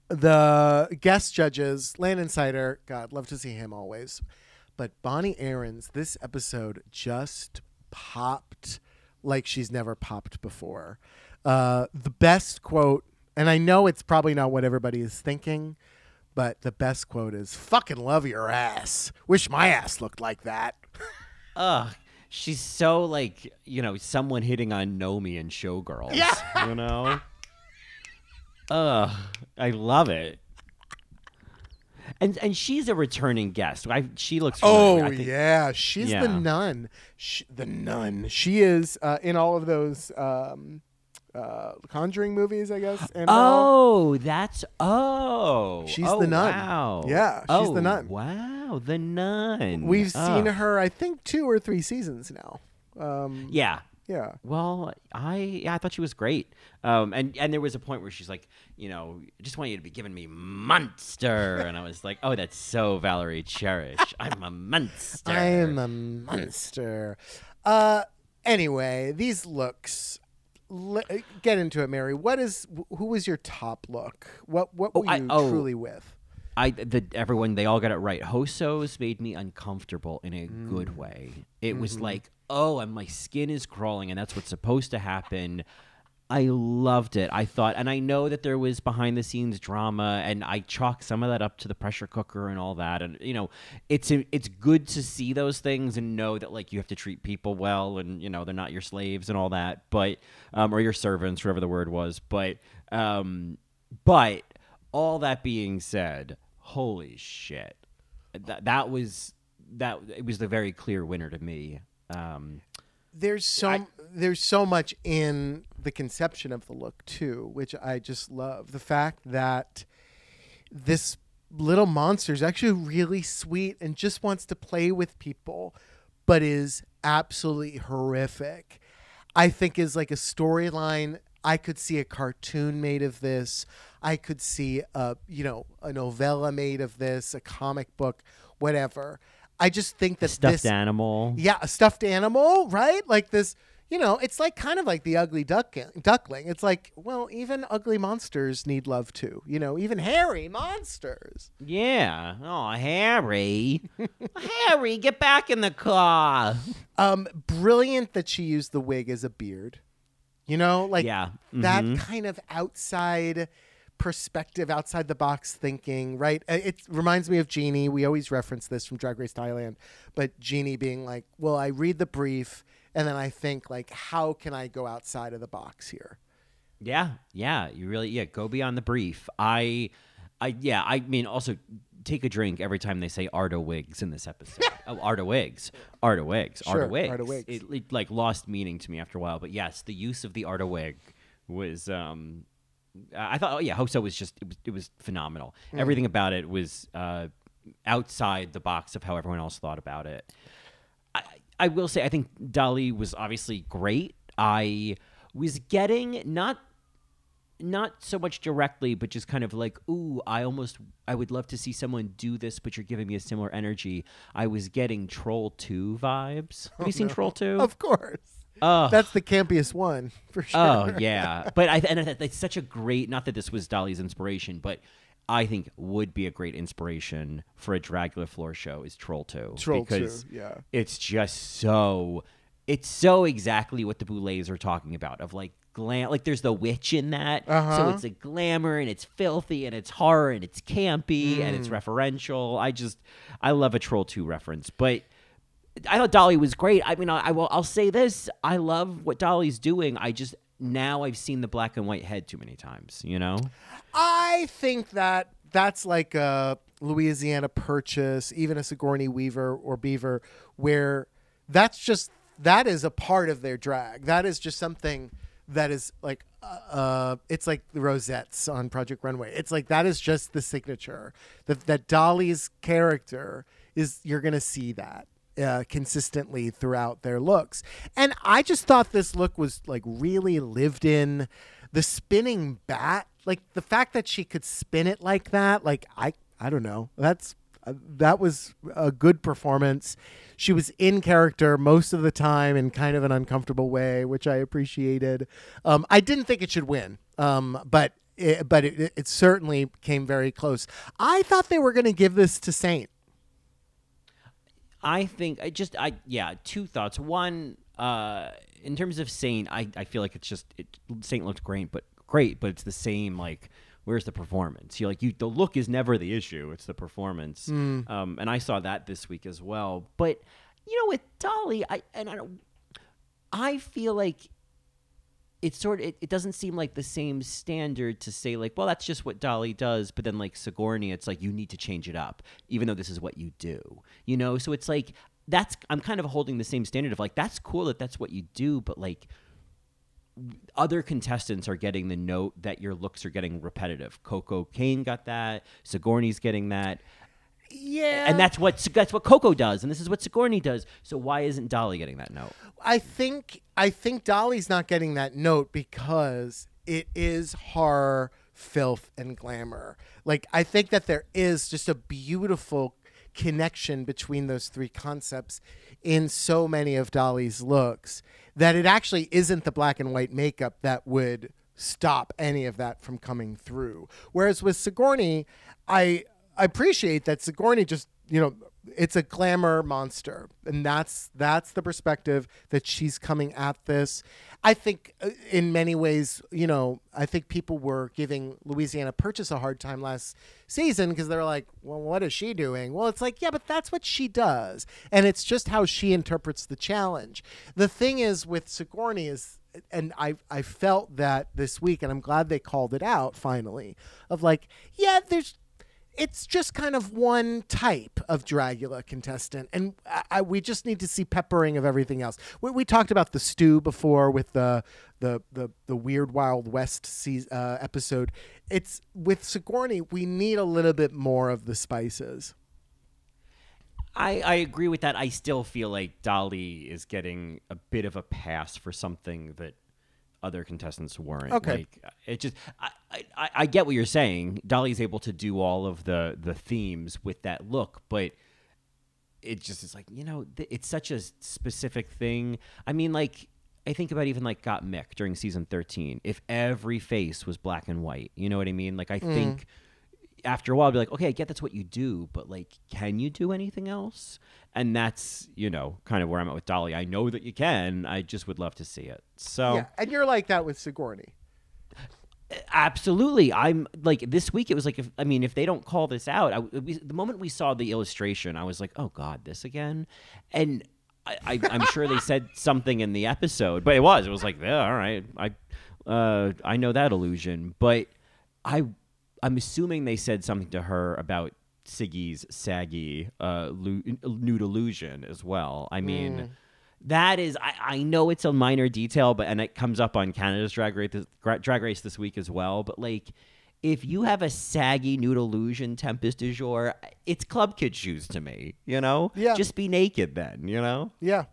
the guest judges, Landon Cider, God, love to see him always. But Bonnie Aarons, this episode just popped like she's never popped before. Uh, the best quote, and I know it's probably not what everybody is thinking, but the best quote is "Fucking love your ass. Wish my ass looked like that." Ugh, she's so like you know someone hitting on Nomi and Showgirls. Yeah. you know. Ugh, I love it. And and she's a returning guest. I, she looks. Oh familiar. Think- yeah, she's the nun. Sh the nun. She is uh, in all of those um, uh, Conjuring movies, I guess. Annabelle. Oh, that's oh. She's oh, the nun. Wow. Yeah, she's the Oh, nun. Wow, the nun. We've seen Oh. her, I think, two or three seasons now. Um, Yeah. Yeah. Well, I yeah, I thought she was great. Um, and and there was a point where she's like, you know, I just want you to be giving me monster, and I was like, oh, that's so Valerie Cherish. I'm a monster. I am a monster. Uh, anyway, these looks. Le- get into it, Mary. What is who was your top look? What what Oh, were I- you oh. truly with? I the everyone they all got it right. Hoso's made me uncomfortable in a good way. It was like, oh, and my skin is crawling, and that's what's supposed to happen. I loved it. I thought, and I know that there was behind the scenes drama, and I chalk some of that up to the pressure cooker and all that. And you know, it's it's good to see those things and know that like you have to treat people well, and you know they're not your slaves and all that, but um, or your servants, whatever the word was. But um, but all that being said, holy shit, that that was that it was the very clear winner to me. Um, There's so there's so much in the conception of the look too, which I just love. The fact that this little monster is actually really sweet and just wants to play with people, but is absolutely horrific. I think is like a storyline. I could see a cartoon made of this. I could see a you know a novella made of this, a comic book, whatever. I just think that stuffed this animal. yeah, a stuffed animal, right? Like this, you know, it's like kind of like the ugly duck duckling. It's like, well, even ugly monsters need love too. You know, even hairy monsters. Yeah. Oh, Harry. Harry, get back in the car. Um, brilliant that she used the wig as a beard. You know, like Yeah. that Mhm. kind of outside perspective, outside the box thinking, right? Uh, It reminds me of Jeannie. We always reference this from Drag Race Thailand, but Jeannie being like, "Well, I read the brief and then I think like, how can I go outside of the box here?" Yeah, yeah, you really yeah, go beyond the brief. I I yeah, I mean also take a drink every time they say Arda Wigs in this episode. oh, Arda Wigs. Arda Wigs. Sure, Arda Wigs. Arda Wigs. It, it, like lost meaning to me after a while, but yes, the use of the Arda wig was um I thought oh yeah, Hoso was just it was it was phenomenal. Mm. Everything about it was uh outside the box of how everyone else thought about it. I, I will say I think Dahli was obviously great. I was getting not not so much directly, but just kind of like, ooh, I almost I would love to see someone do this, but you're giving me a similar energy. I was getting Troll 2 vibes. Have you seen Troll 2? Of course, Oh, that's the campiest one for sure. Oh yeah, but I and I- it's such a great. Not that this was Dahli's inspiration, but I think would be a great inspiration for a Dragula floor show is Troll Two. Troll 2, because yeah. it's just so. It's so exactly what the Boulets are talking about of like glam. Like there's the witch in that, so Uh-huh. it's a glamour and it's filthy and it's horror and it's campy and Mm. it's referential. I just I love a Troll Two reference, but. I thought Dahli was great. I mean, I, I will. I'll say this: I love what Dahli's doing. I just now I've seen the black and white head too many times. You know? I think that that's like a Louisiana Purchase, even a Sigourney Weaver or Beaver, where that's just that is a part of their drag. That is just something that is like uh, it's like the rosettes on Project Runway. It's like that is just the signature. That that Dahli's character is you're gonna see that. Uh, consistently throughout their looks. And I just thought this look was like really lived in. The spinning bat, like the fact that she could spin it like that, like I, I don't know. That's uh, that was a good performance. She was in character most of the time in kind of an uncomfortable way, which I appreciated. Um, I didn't think it should win, um, but it, but it, it certainly came very close. I thought they were going to give this to Saint. I think I just I yeah. Two thoughts. One, uh, in terms of Saint, I I feel like it's just it, Saint looked great, but great, but it's the same like. Where's the performance? You like you. The look is never the issue. It's the performance. Um, and I saw that this week as well. But you know, with Dahli, I and I don't. I feel like it's sort of it, it doesn't seem like the same standard to say like well that's just what dahli does but then like sigourney it's like you need to change it up even though this is what you do you know so it's like that's i'm kind of holding the same standard of like that's cool that that's what you do but like other contestants are getting the note that your looks are getting repetitive. Koco Caine got that. Sigourney's getting that. Yeah, And that's what that's what Koco does, and this is what Sigourney does. So why isn't Dahli getting that note? I think I think Dahli's not getting that note because it is horror, filth, and glamour. Like I think that there is just a beautiful connection between those three concepts in so many of Dahli's looks that it actually isn't the black and white makeup that would stop any of that from coming through. Whereas with Sigourney, I I appreciate that Sigourney just, you know, it's a glamour monster. And that's that's the perspective that she's coming at this. I think uh, in many ways you know i think people were giving louisiana purchase a hard time last season because they're like well what is she doing? Well it's like yeah but that's what she does. And it's just how she interprets the challenge. The thing is with sigourney is and I I felt that this week, and I'm glad they called it out finally. Of like, yeah, there's it's just kind of one type of Dragula contestant, and I, I, we just need to see peppering of everything else. We, we talked about the stew before with the the the, the weird Wild West se- uh, episode. It's with Sigourney, we need a little bit more of the spices. I, I agree with that. I still feel like Dahli is getting a bit of a pass for something that other contestants weren't. Okay. Like it just I, I, I get what you're saying. Dahli's able to do all of the the themes with that look, but it just is like, you know, th- it's such a specific thing. I mean, like I think about even like Gottmik during season 13. If every face was black and white, you know what I mean? Like I mm. think after a while, I'd be like, okay, I get that's what you do, but like, can you do anything else? And that's, you know, kind of where I'm at with Dahli. I know that you can. I just would love to see it. So, Yeah, and you're like that with Sigourney. absolutely. I'm like, this week, it was like, if, I mean, if they don't call this out, I, we, the moment we saw the illustration, I was like, oh God, this again? And I, I'm sure they said something in the episode, but it was. It was like, yeah, all right. I, uh, I know that illusion. But I I'm assuming they said something to her about Siggy's saggy uh, lu- nude illusion as well. I mean, that is I, I know it's a minor detail, but and it comes up on Canada's Drag Race this, Gra- Drag Race this week as well. But like. If you have a saggy nude illusion Tempest du jour, it's club kid shoes to me, you know? Yeah. Just be naked then, you know? Yeah.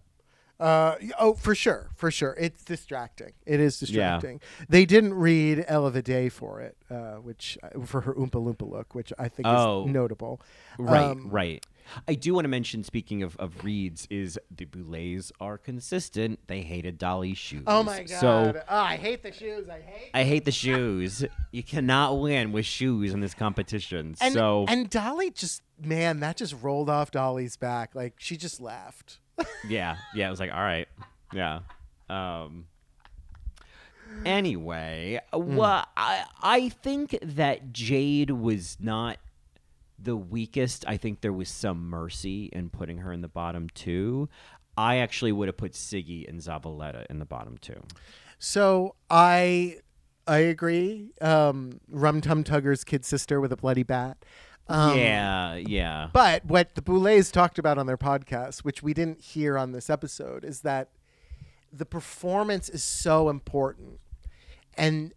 Uh, oh, for sure, for sure. It's distracting. It is distracting. They didn't read Ella Day for it, uh, which for her Oompa Loompa look, which I think Oh. is notable. Right, Um, right. I do want to mention, speaking of, of reads, is the Boulets are consistent. They hated Dahli's shoes. Oh my god! So oh, I hate the shoes. I hate. I hate the shoes. you cannot win with shoes in this competition. And, so and Dahli just man, that just rolled off Dahli's back. Like she just laughed. Yeah, yeah. It was like, all right, yeah. Um. Anyway, well, I I think that Jade was not the weakest. I think there was some mercy in putting her in the bottom two. I actually would have put Siggy and Zavaleta in the bottom two. So I I agree. Um, Rum Tum Tugger's kid sister with a bloody bat. Um, yeah, yeah. But what the Boulets talked about on their podcast, which we didn't hear on this episode, is that the performance is so important. And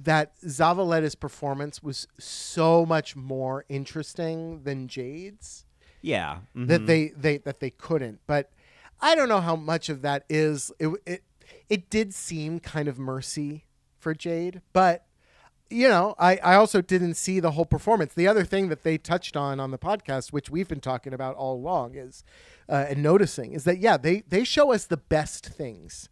that Zavaleta's performance was so much more interesting than Jade's Yeah. that mhm. they, they that they couldn't. But I don't know how much of that is it it, it did seem kind of mercy for Jade, but you know, I, I also didn't see the whole performance. The other thing that they touched on on the podcast, which we've been talking about all along, is uh, and noticing is that yeah, they they show us the best things,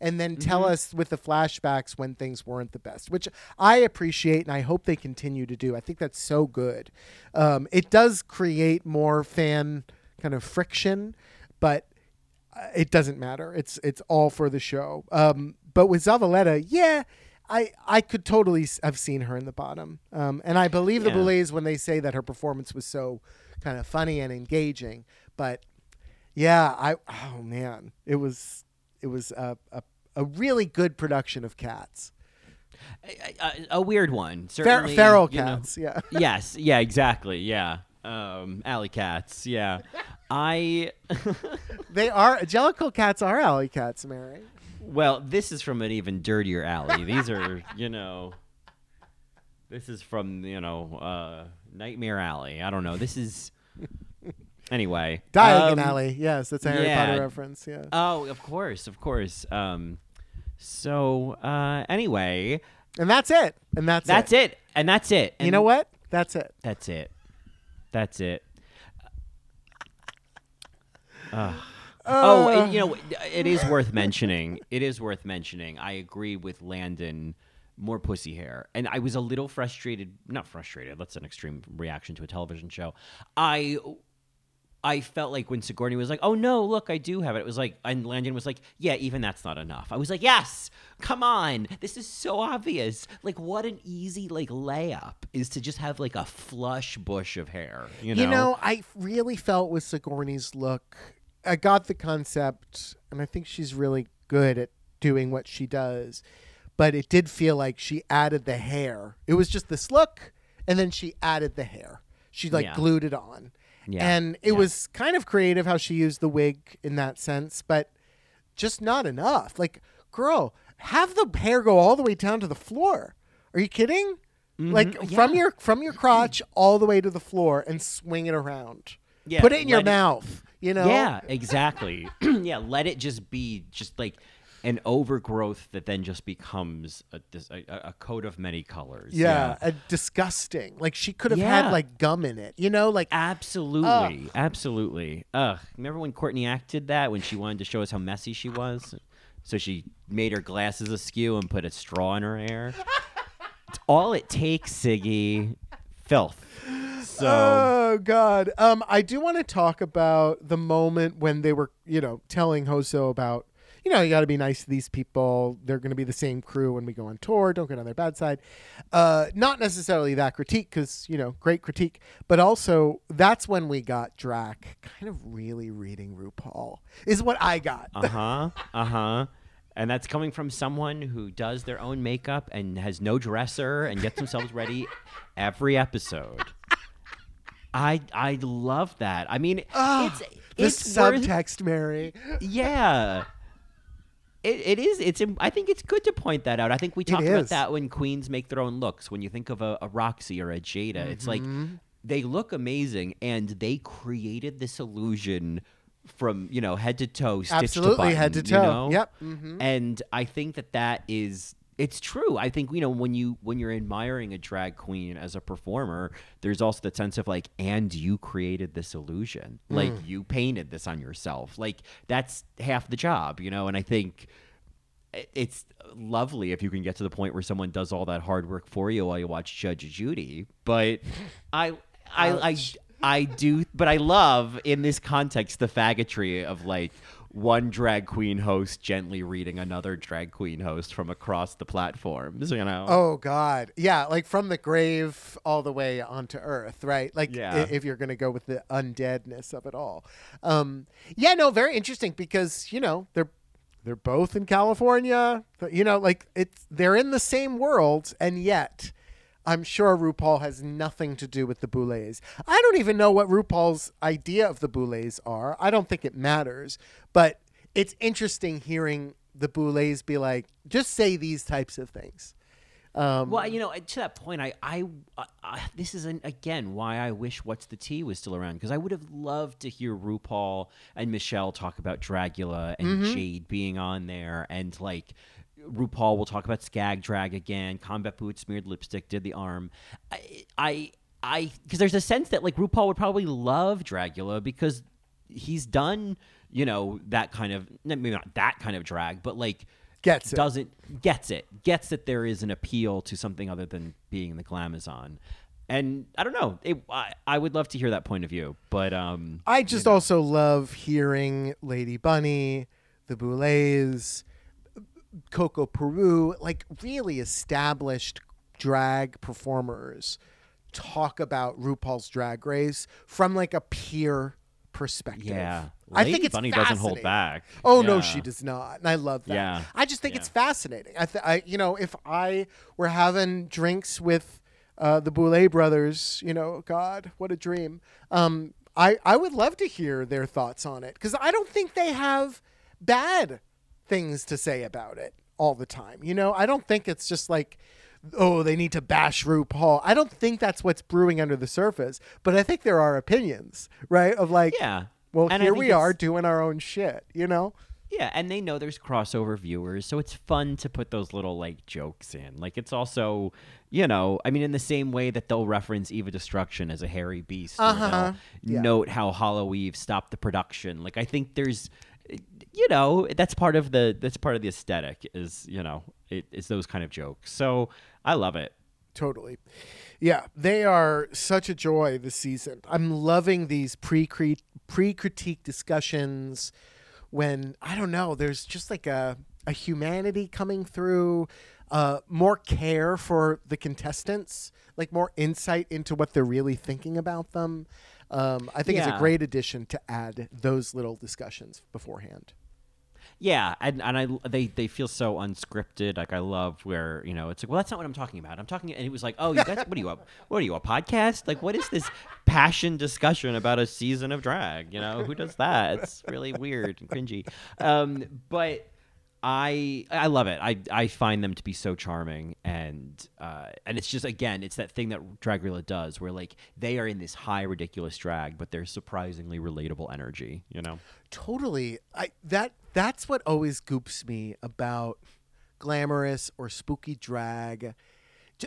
and then tell us with the flashbacks when things weren't the best, which I appreciate and I hope they continue to do. I think that's so good. Um, it does create more fan kind of friction, but uh, it doesn't matter. It's it's all for the show. Um, but with Zavaleta, yeah, I I could totally have seen her in the bottom. Um, and I believe the Yeah. Boulets when they say that her performance was so kind of funny and engaging. But yeah, I oh man, it was it was a a, a really good production of Cats. a, a, a weird one. Fer- Certainly, feral you know. cats, yeah. yes. Yeah. Exactly. Yeah. Um, alley cats. Yeah. I. They are Jellicle cats are alley cats, Mary. Well, this is from an even dirtier alley. These are, you know, this is from you know uh, Nightmare Alley. I don't know. This is anyway. Diagon um, Alley. Yes, that's a Harry yeah. Potter reference. Yeah. Oh, of course, of course. Um, so uh, anyway, and that's it. And that's that's it. it. and that's it. You know what? That's it. That's it. That's it. Ugh. Oh, Uh. and, you know, it is worth mentioning. It is worth mentioning. I agree with Landon. More pussy hair, and I was a little frustrated. Not frustrated. That's an extreme reaction to a television show. I, I felt like when Sigourney was like, "Oh no, look, I do have it." It was like, and Landon was like, "Yeah, even that's not enough." I was like, "Yes, come on, this is so obvious. Like, what an easy like layup is to just have like a flush bush of hair." You know, You know, I really felt with Sigourney's look, I got the concept, and I think she's really good at doing what she does. But it did feel like she added the hair. It was just this look, and then she added the hair. She like Yeah. glued it on. Yeah. And it Yeah. was kind of creative how she used the wig in that sense, but just not enough. Like, girl, have the hair go all the way down to the floor. Are you kidding? Like from Mm-hmm. Your from your crotch all the way to the floor and swing it around. Yeah, Put it in your it- mouth. You know? Yeah, exactly. yeah, let it just be just like an overgrowth that then just becomes a, a, a coat of many colors. Yeah, uh, disgusting. Like she could have had like gum in it. You know, like Absolutely, absolutely. Ugh, remember when Courtney acted that when she wanted to show us how messy she was? So she made her glasses askew and put a straw in her hair. it's all it takes, Siggy. Filth. So Oh God. Um, I do want to talk about the moment when they were, you know, telling Hoso about, you know, you got to be nice to these people. They're going to be the same crew when we go on tour. Don't get on their bad side. Uh, not necessarily that critique, because you know, great critique, but also that's when we got Drac kind of really reading RuPaul. Is what I got. Uh huh. Uh huh. And that's coming from someone who does their own makeup and has no dresser and gets themselves ready every episode. I I love that. I mean, it's the it's worth, subtext, Mary. yeah. It, it is. It's. I think it's good to point that out. I think we talk about that when queens make their own looks. When you think of a, a Roxy or a Jada, it's like Mm-hmm. they look amazing, and they created this illusion from you know head to toe, stitch Absolutely, to head to button, you toe. know? Yep. Mhm. And I think that that is. It's true. I think you know when you when you're admiring a drag queen as a performer, there's also the sense of like, and you created this illusion, like Mm. you painted this on yourself. Like that's half the job, you know. And I think it's lovely if you can get to the point where someone does all that hard work for you while you watch Judge Judy. But I, I, I, I do. But I love in this context the faggotry of like one drag queen host gently reading another drag queen host from across the platforms. You know. Oh God, yeah, like from the grave all the way onto Earth, right? Like Yeah. if you're going to go with the undeadness of it all. Um, yeah, no, very interesting because you know they're they're both in California. You know, like it's they're in the same world, and yet. I'm sure RuPaul has nothing to do with the Boulets. I don't even know what RuPaul's idea of the Boulets are. I don't think it matters, but it's interesting hearing the Boulets be like, just say these types of things. Um, Well, you know, to that point, I, I, I, I this is an, again why I wish What's the Tea was still around because I would have loved to hear RuPaul and Michelle talk about Dragula and mm-hmm. Jade being on there, and like RuPaul will talk about Skag Drag again, Combat Boots, smeared lipstick, did the arm. I, I, I, because there's a sense that like RuPaul would probably love Dragula because he's done, you know, that kind of maybe not that kind of drag, but like Gets it. doesn't gets it gets that there is an appeal to something other than being the glamazon and i don't know it, I, I would love to hear that point of view but um I just also love hearing Lady Bunny, the Boulets, Coco Peru, like really established drag performers talk about RuPaul's Drag Race from like a peer perspective. yeah I think it's bunny doesn't hold back Oh no, she does not, and I love that. Yeah. I just think Yeah. it's fascinating. I, th- I, you know, if I were having drinks with uh, the Boulet brothers, you know, God, what a dream. Um, I I would love to hear their thoughts on it because I don't think they have bad things to say about it all the time. You know, I don't think it's just like, oh, they need to bash RuPaul. I don't think that's what's brewing under the surface, but I think there are opinions, right? Of like, Yeah. well, And here we are doing our own shit, you know? Yeah, and they know there's crossover viewers, so it's fun to put those little like jokes in. Like it's also, you know, I mean, in the same way that they'll reference Eva Destruction as a hairy beast, Uh-huh. Yeah. note how Hollow Eve stopped the production. Like I think there's, you know, that's part of the that's part of the aesthetic is you know it, it's those kind of jokes. So I love it. Totally. Yeah, they are such a joy this season. I'm loving these pre pre critique discussions when I don't know, there's just like a a humanity coming through, uh, more care for the contestants, like more insight into what they're really thinking about them. Um, I think it's a great addition to add those little discussions beforehand. Yeah, and, and I they they feel so unscripted. Like I love where you know it's like, well, that's not what I'm talking about. I'm talking, and it was like, oh, you guys, what are you up? What are you a podcast? Like, what is this passion discussion about a season of drag? You know, who does that? It's really weird and cringy. Um, but I I love it. I I find them to be so charming, and uh, and it's just again, it's that thing that Dragula does, where like they are in this high ridiculous drag, but they're surprisingly relatable energy. You know. Totally. I that that's what always goops me about glamorous or spooky drag.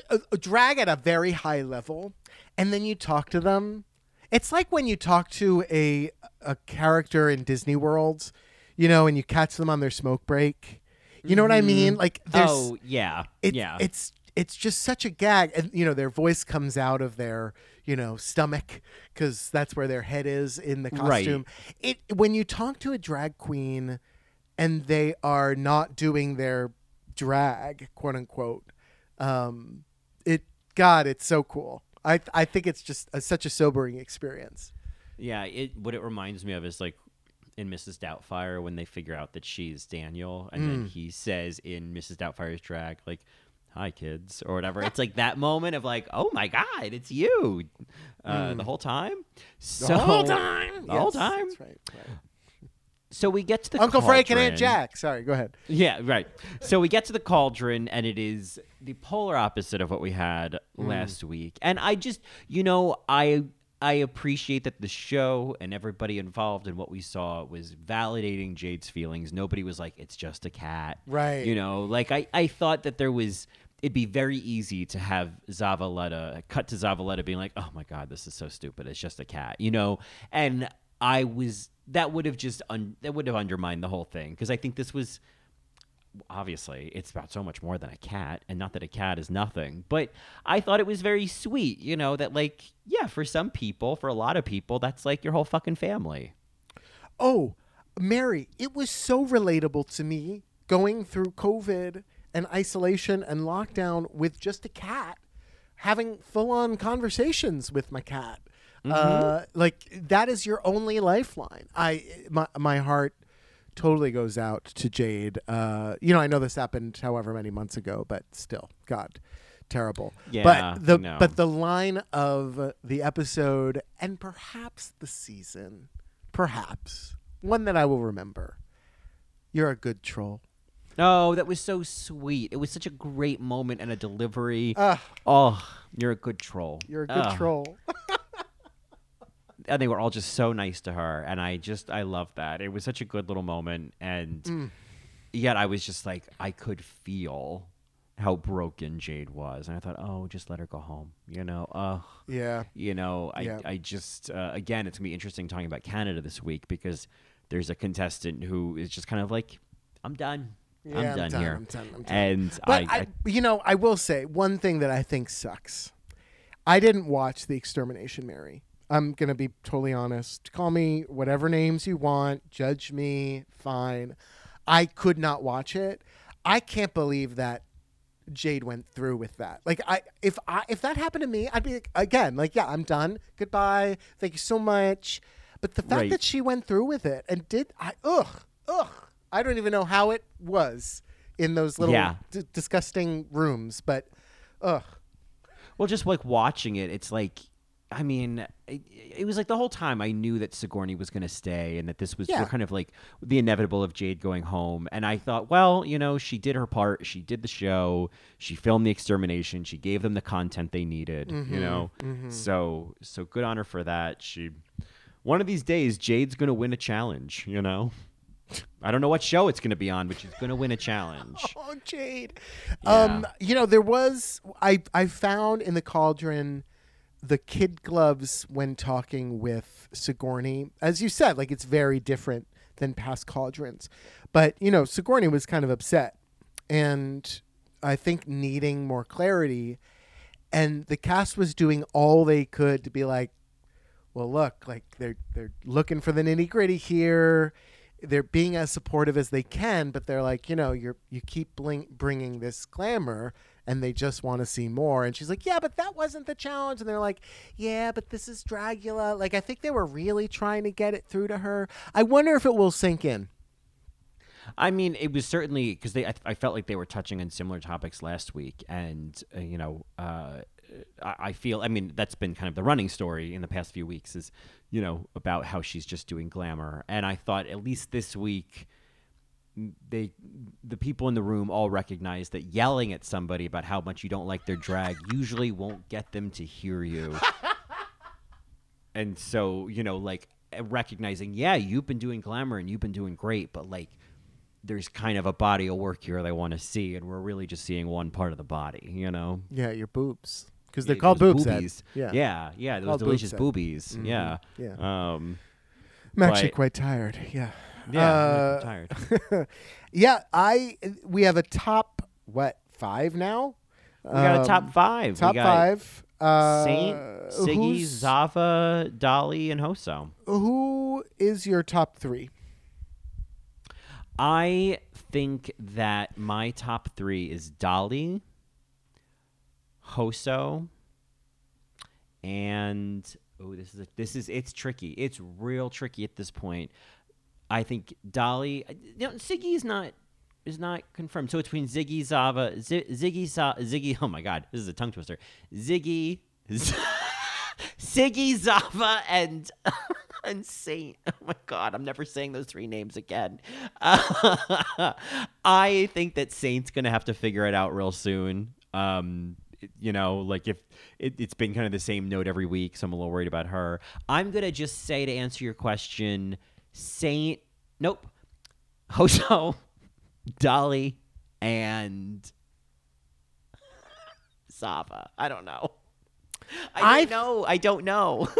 A, a drag at a very high level and then you talk to them. It's like when you talk to a a character in Disney World, you know, and you catch them on their smoke break. You know what I mean? Like there's oh yeah, it, yeah. it's it's just such a gag and you know their voice comes out of their you know stomach because that's where their head is in the Right. costume it when you talk to a drag queen and they are not doing their drag quote unquote um it god it's so cool i i think it's just a, such a sobering experience Yeah, it what it reminds me of is like in Mrs. Doubtfire when they figure out that she's Daniel, and Mm. then he says in Mrs. Doubtfire's drag like, "Hi, kids" or whatever. It's like that moment of like, "Oh my God, it's you!" Uh, The whole time. So, Mm. the whole time The whole time. that's right, right. So we get to the uncle frank and aunt jack sorry go ahead Yeah, right. So we get to the cauldron, and it is the polar opposite of what we had Mm. last week. And I just, you know, I I appreciate that the show and everybody involved in what we saw was validating Jade's feelings. Nobody was like, "It's just a cat," Right. You know, like I I thought that there was. It'd be very easy to have Zavaleta cut to Zavaleta being like, "Oh my god, this is so stupid. It's just a cat," you know. And I was that would have just un, that would have undermined the whole thing because I think this was obviously it's about so much more than a cat and not that a cat is nothing but i thought it was very sweet you know that like yeah for some people for a lot of people that's like your whole fucking family Oh, Mary, it was so relatable to me going through COVID and isolation and lockdown with just a cat, having full on conversations with my cat. Uh, like that is your only lifeline. I my my heart totally goes out to Jade. Uh, you know, I know this happened however many months ago, but still, God, terrible. Yeah, but the no. but the line of the episode and perhaps the season, perhaps one that I will remember. You're a good troll. no that was so sweet it was such a great moment and a delivery Ah. oh you're a good troll You're a good Ugh. troll. and they were all just so nice to her and i just i love that it was such a good little moment and Mm. yet i was just like i could feel how broken jade was and i thought oh just let her go home you know uh yeah. you know i Yeah. i just uh, again it's gonna be interesting talking about canada this week because there's a contestant who is just kind of like i'm done Yeah, i'm I'm done done, here I'm done, I'm done. and But I, I, you know, I will say one thing that I think sucks. I didn't watch the Extermination Mary. I'm gonna be totally honest. Call me whatever names you want. Judge me, fine. I could not watch it. I can't believe that Jade went through with that. Like I if I if that happened to me, I'd be like, again like yeah, I'm done. Goodbye. Thank you so much. But the fact Right. that she went through with it and did I ugh ugh I don't even know how it was in those little Yeah. d- disgusting rooms, but ugh. Well, just like watching it, it's like I mean, it, it was like the whole time I knew that Sigourney was going to stay and that this was Yeah. kind of like the inevitable of Jade going home. And I thought, well, you know, she did her part. She did the show. She filmed the extermination. She gave them the content they needed. Mm-hmm, You know, so so good on her for that. She one of these days, Jade's going to win a challenge. You know. I don't know what show it's going to be on, but she's going to win a challenge. Oh, Jade. Yeah. Um, you know, there was I I found in the cauldron the kid gloves when talking with Sigourney. As you said, like it's very different than past cauldrons. But, you know, Sigourney was kind of upset and I think needing more clarity and the cast was doing all they could to be like well look like they're they're looking for the nitty gritty here they're being as supportive as they can but they're like you know you're you keep bling- bringing this glamour and they just want to see more and she's like yeah but that wasn't the challenge and they're like yeah but this is dragula like i think they were really trying to get it through to her i wonder if it will sink in I mean, it was certainly because they. I, I felt like they were touching on similar topics last week, and uh, you know, uh, I, I feel. I mean, that's been kind of the running story in the past few weeks is, you know, about how she's just doing glamour, and I thought at least this week. They, the people in the room all recognize that yelling at somebody about how much you don't like their drag usually won't get them to hear you. and so, you know, like uh, recognizing, yeah, you've been doing glamour and you've been doing great, but like there's kind of a body of work here they want to see, and we're really just seeing one part of the body, you know? yeah your boobs because they're Yeah, called boobs boobies. yeah yeah, yeah, those Called delicious boobies. Yeah, yeah. Um, i'm actually quite tired yeah yeah, Uh, I'm tired. yeah i we have a top what five now We got a Um, top five. top we got fight uh Saint, Siggy, Zava, Dahli, and Hoso. who is your top three I think that my top three is Dahli, Hoso, and oh, this is a, this is it's tricky. It's real tricky at this point. I think Dahli, you know, Ziggy is not is not confirmed. So it's between Ziggy, Zava, Z- Ziggy, Za- Ziggy. Oh my God, this is a tongue twister. Ziggy, Z- Siggy, Zava, and and Saint. Oh my God, I'm never saying those three names again. I think that Saint's gonna have to figure it out real soon. Um, you know, like if it, it's been kind of the same note every week, so I'm a little worried about her. I'm gonna just say to answer your question, Saint. Nope. Hoso, Dahli, and Zava. I don't know. I don't know. I don't know.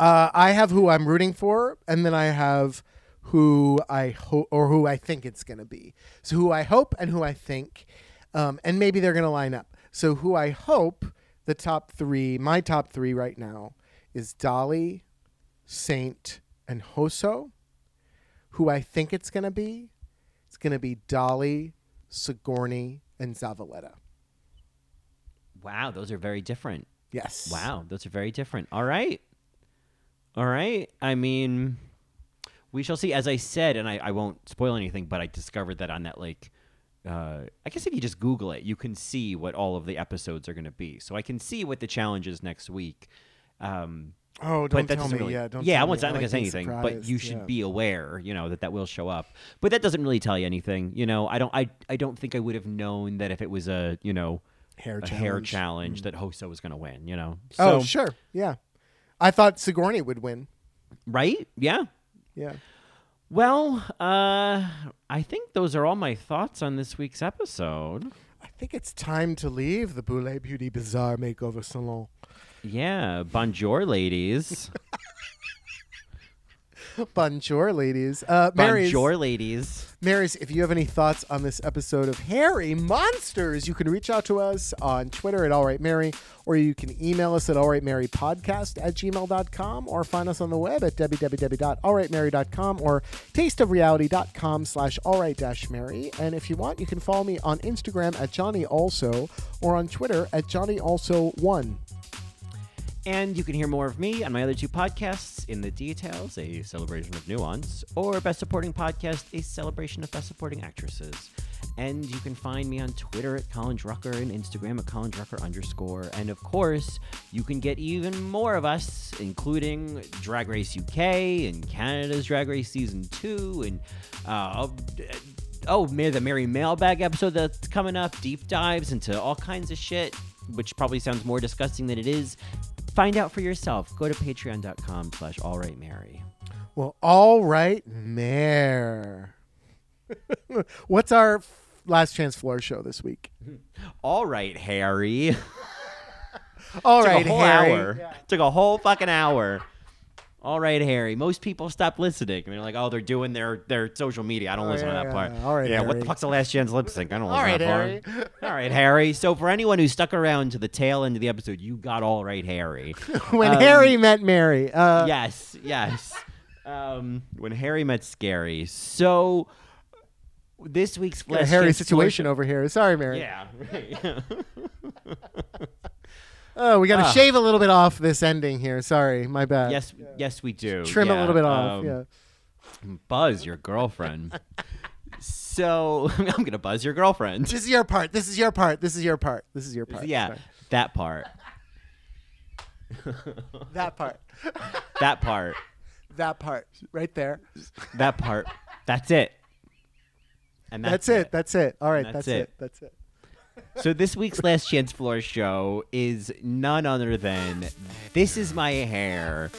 Uh, I have who I'm rooting for, and then I have who I hope or who I think it's going to be. So who I hope and who I think, um, and maybe they're going to line up. So who I hope the top three, my top three right now, is Dahli, Saint, and Hoso. Who I think it's going to be, it's going to be Dahli, Sigourney, and Zavaleta. wow, those are very different. Yes. Wow, those are very different. All right. All right. I mean, we shall see. As I said, and I, I won't spoil anything, but I discovered that on that, like, uh, I guess if you just Google it, you can see what all of the episodes are going to be. So I can see what the challenge is next week. Um, Oh, don't that tell doesn't me. really, yeah, don't. yeah, tell I won't me. I'm not like gonna say anything, but you should yeah. be aware, you know, that that will show up. But that doesn't really tell you anything, you know. I don't, I, I don't think I would have known that if it was a, you know, hair a challenge. hair challenge that Hoso was going to win, you know. oh, sure. Yeah. I thought Sigourney would win. right? Yeah. Yeah. Well, uh, I think those are all my thoughts on this week's episode. I think it's time to leave the Boulet Beauty Bazaar Makeover Salon. Yeah, bonjour, ladies. Bonjour, ladies. Uh, Mary's, bonjour, ladies. Mary's, if you have any thoughts on this episode of Hairy Monsters, you can reach out to us on Twitter at AlrightMary, or you can email us at alrightmarypodcast at gmail.com, or find us on the web at www.alrightmary.com or tasteofreality.com slash alright-mary. And if you want, you can follow me on Instagram at Johnny Also, or on Twitter at Johnny Also1. And you can hear more of me on my other two podcasts, In the Details, a celebration of nuance, or Best Supporting Podcast, a celebration of Best Supporting Actresses. And you can find me on Twitter at Colin Drucker and Instagram at Colin Drucker underscore. And of course, you can get even more of us, including Drag Race UK and Canada's Drag Race Season 2 and uh, oh, the Mary Mailbag episode that's coming up, deep dives into all kinds of shit, which probably sounds more disgusting than it is. Find out for yourself. Go to patreon.com slash all right Mary. Well, all right, Mayor. What's our f- last chance floor show this week? All right, Harry. All Took right, a whole Harry. hour. Took a whole fucking hour. All right, Harry. Most people stop listening and they're like, "Oh, they're doing their their social media. I don't Oh, listen yeah, to that yeah, part." All right, yeah. What Harry. the fuck's the last chance lip sync? I don't listen All to right, that Harry. part. All right, Harry. So for anyone who stuck around to the tail end of the episode, you got all right, Harry. When Um, Harry met Mary. Uh, yes, yes. Um, when Harry met Scary. So this week's got a last Harry chance situation over here. Sorry, Mary. Yeah. Right. Oh, we got to Ah. shave a little bit off this ending here. Sorry, my bad. yes, yes, we do. Trim a Yeah, little bit off. um, yeah. Buzz your girlfriend. so I'm gonna buzz your girlfriend. This is your part. This is your part. This is your part. This is your part. yeah, Sorry. that part. That part. That part. That part. Right there. That part. That's it. And That's, that's, it. That's it. All right. That's That's, it. it. That's it. So this week's Last Chance Floor show is none other than "This Is My Hair"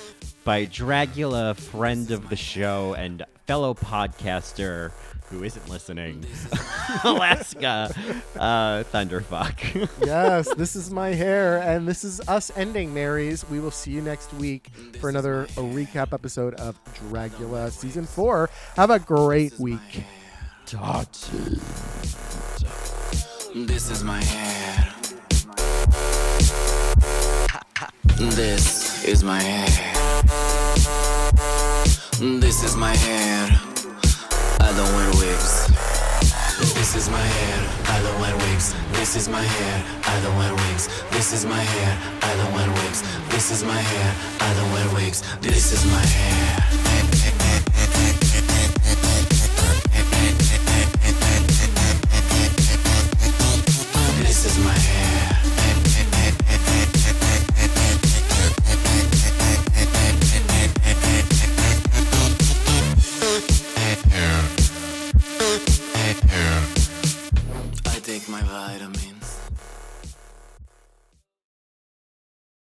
by Dragula, friend of the show and fellow podcaster who isn't listening, Alaska uh, Thunderfuck. yes, this is my hair, and this is us ending Marys. We will see you next week for another a recap episode of Dragula season four. Have a great week. This is my hair. This is my hair. This is my hair. I don't wear wigs. This is my hair. I don't wear wigs. This is my hair. I don't wear wigs. This is my hair. I don't wear wigs. This is my hair. I don't wear wigs. This is my hair. my vitamins.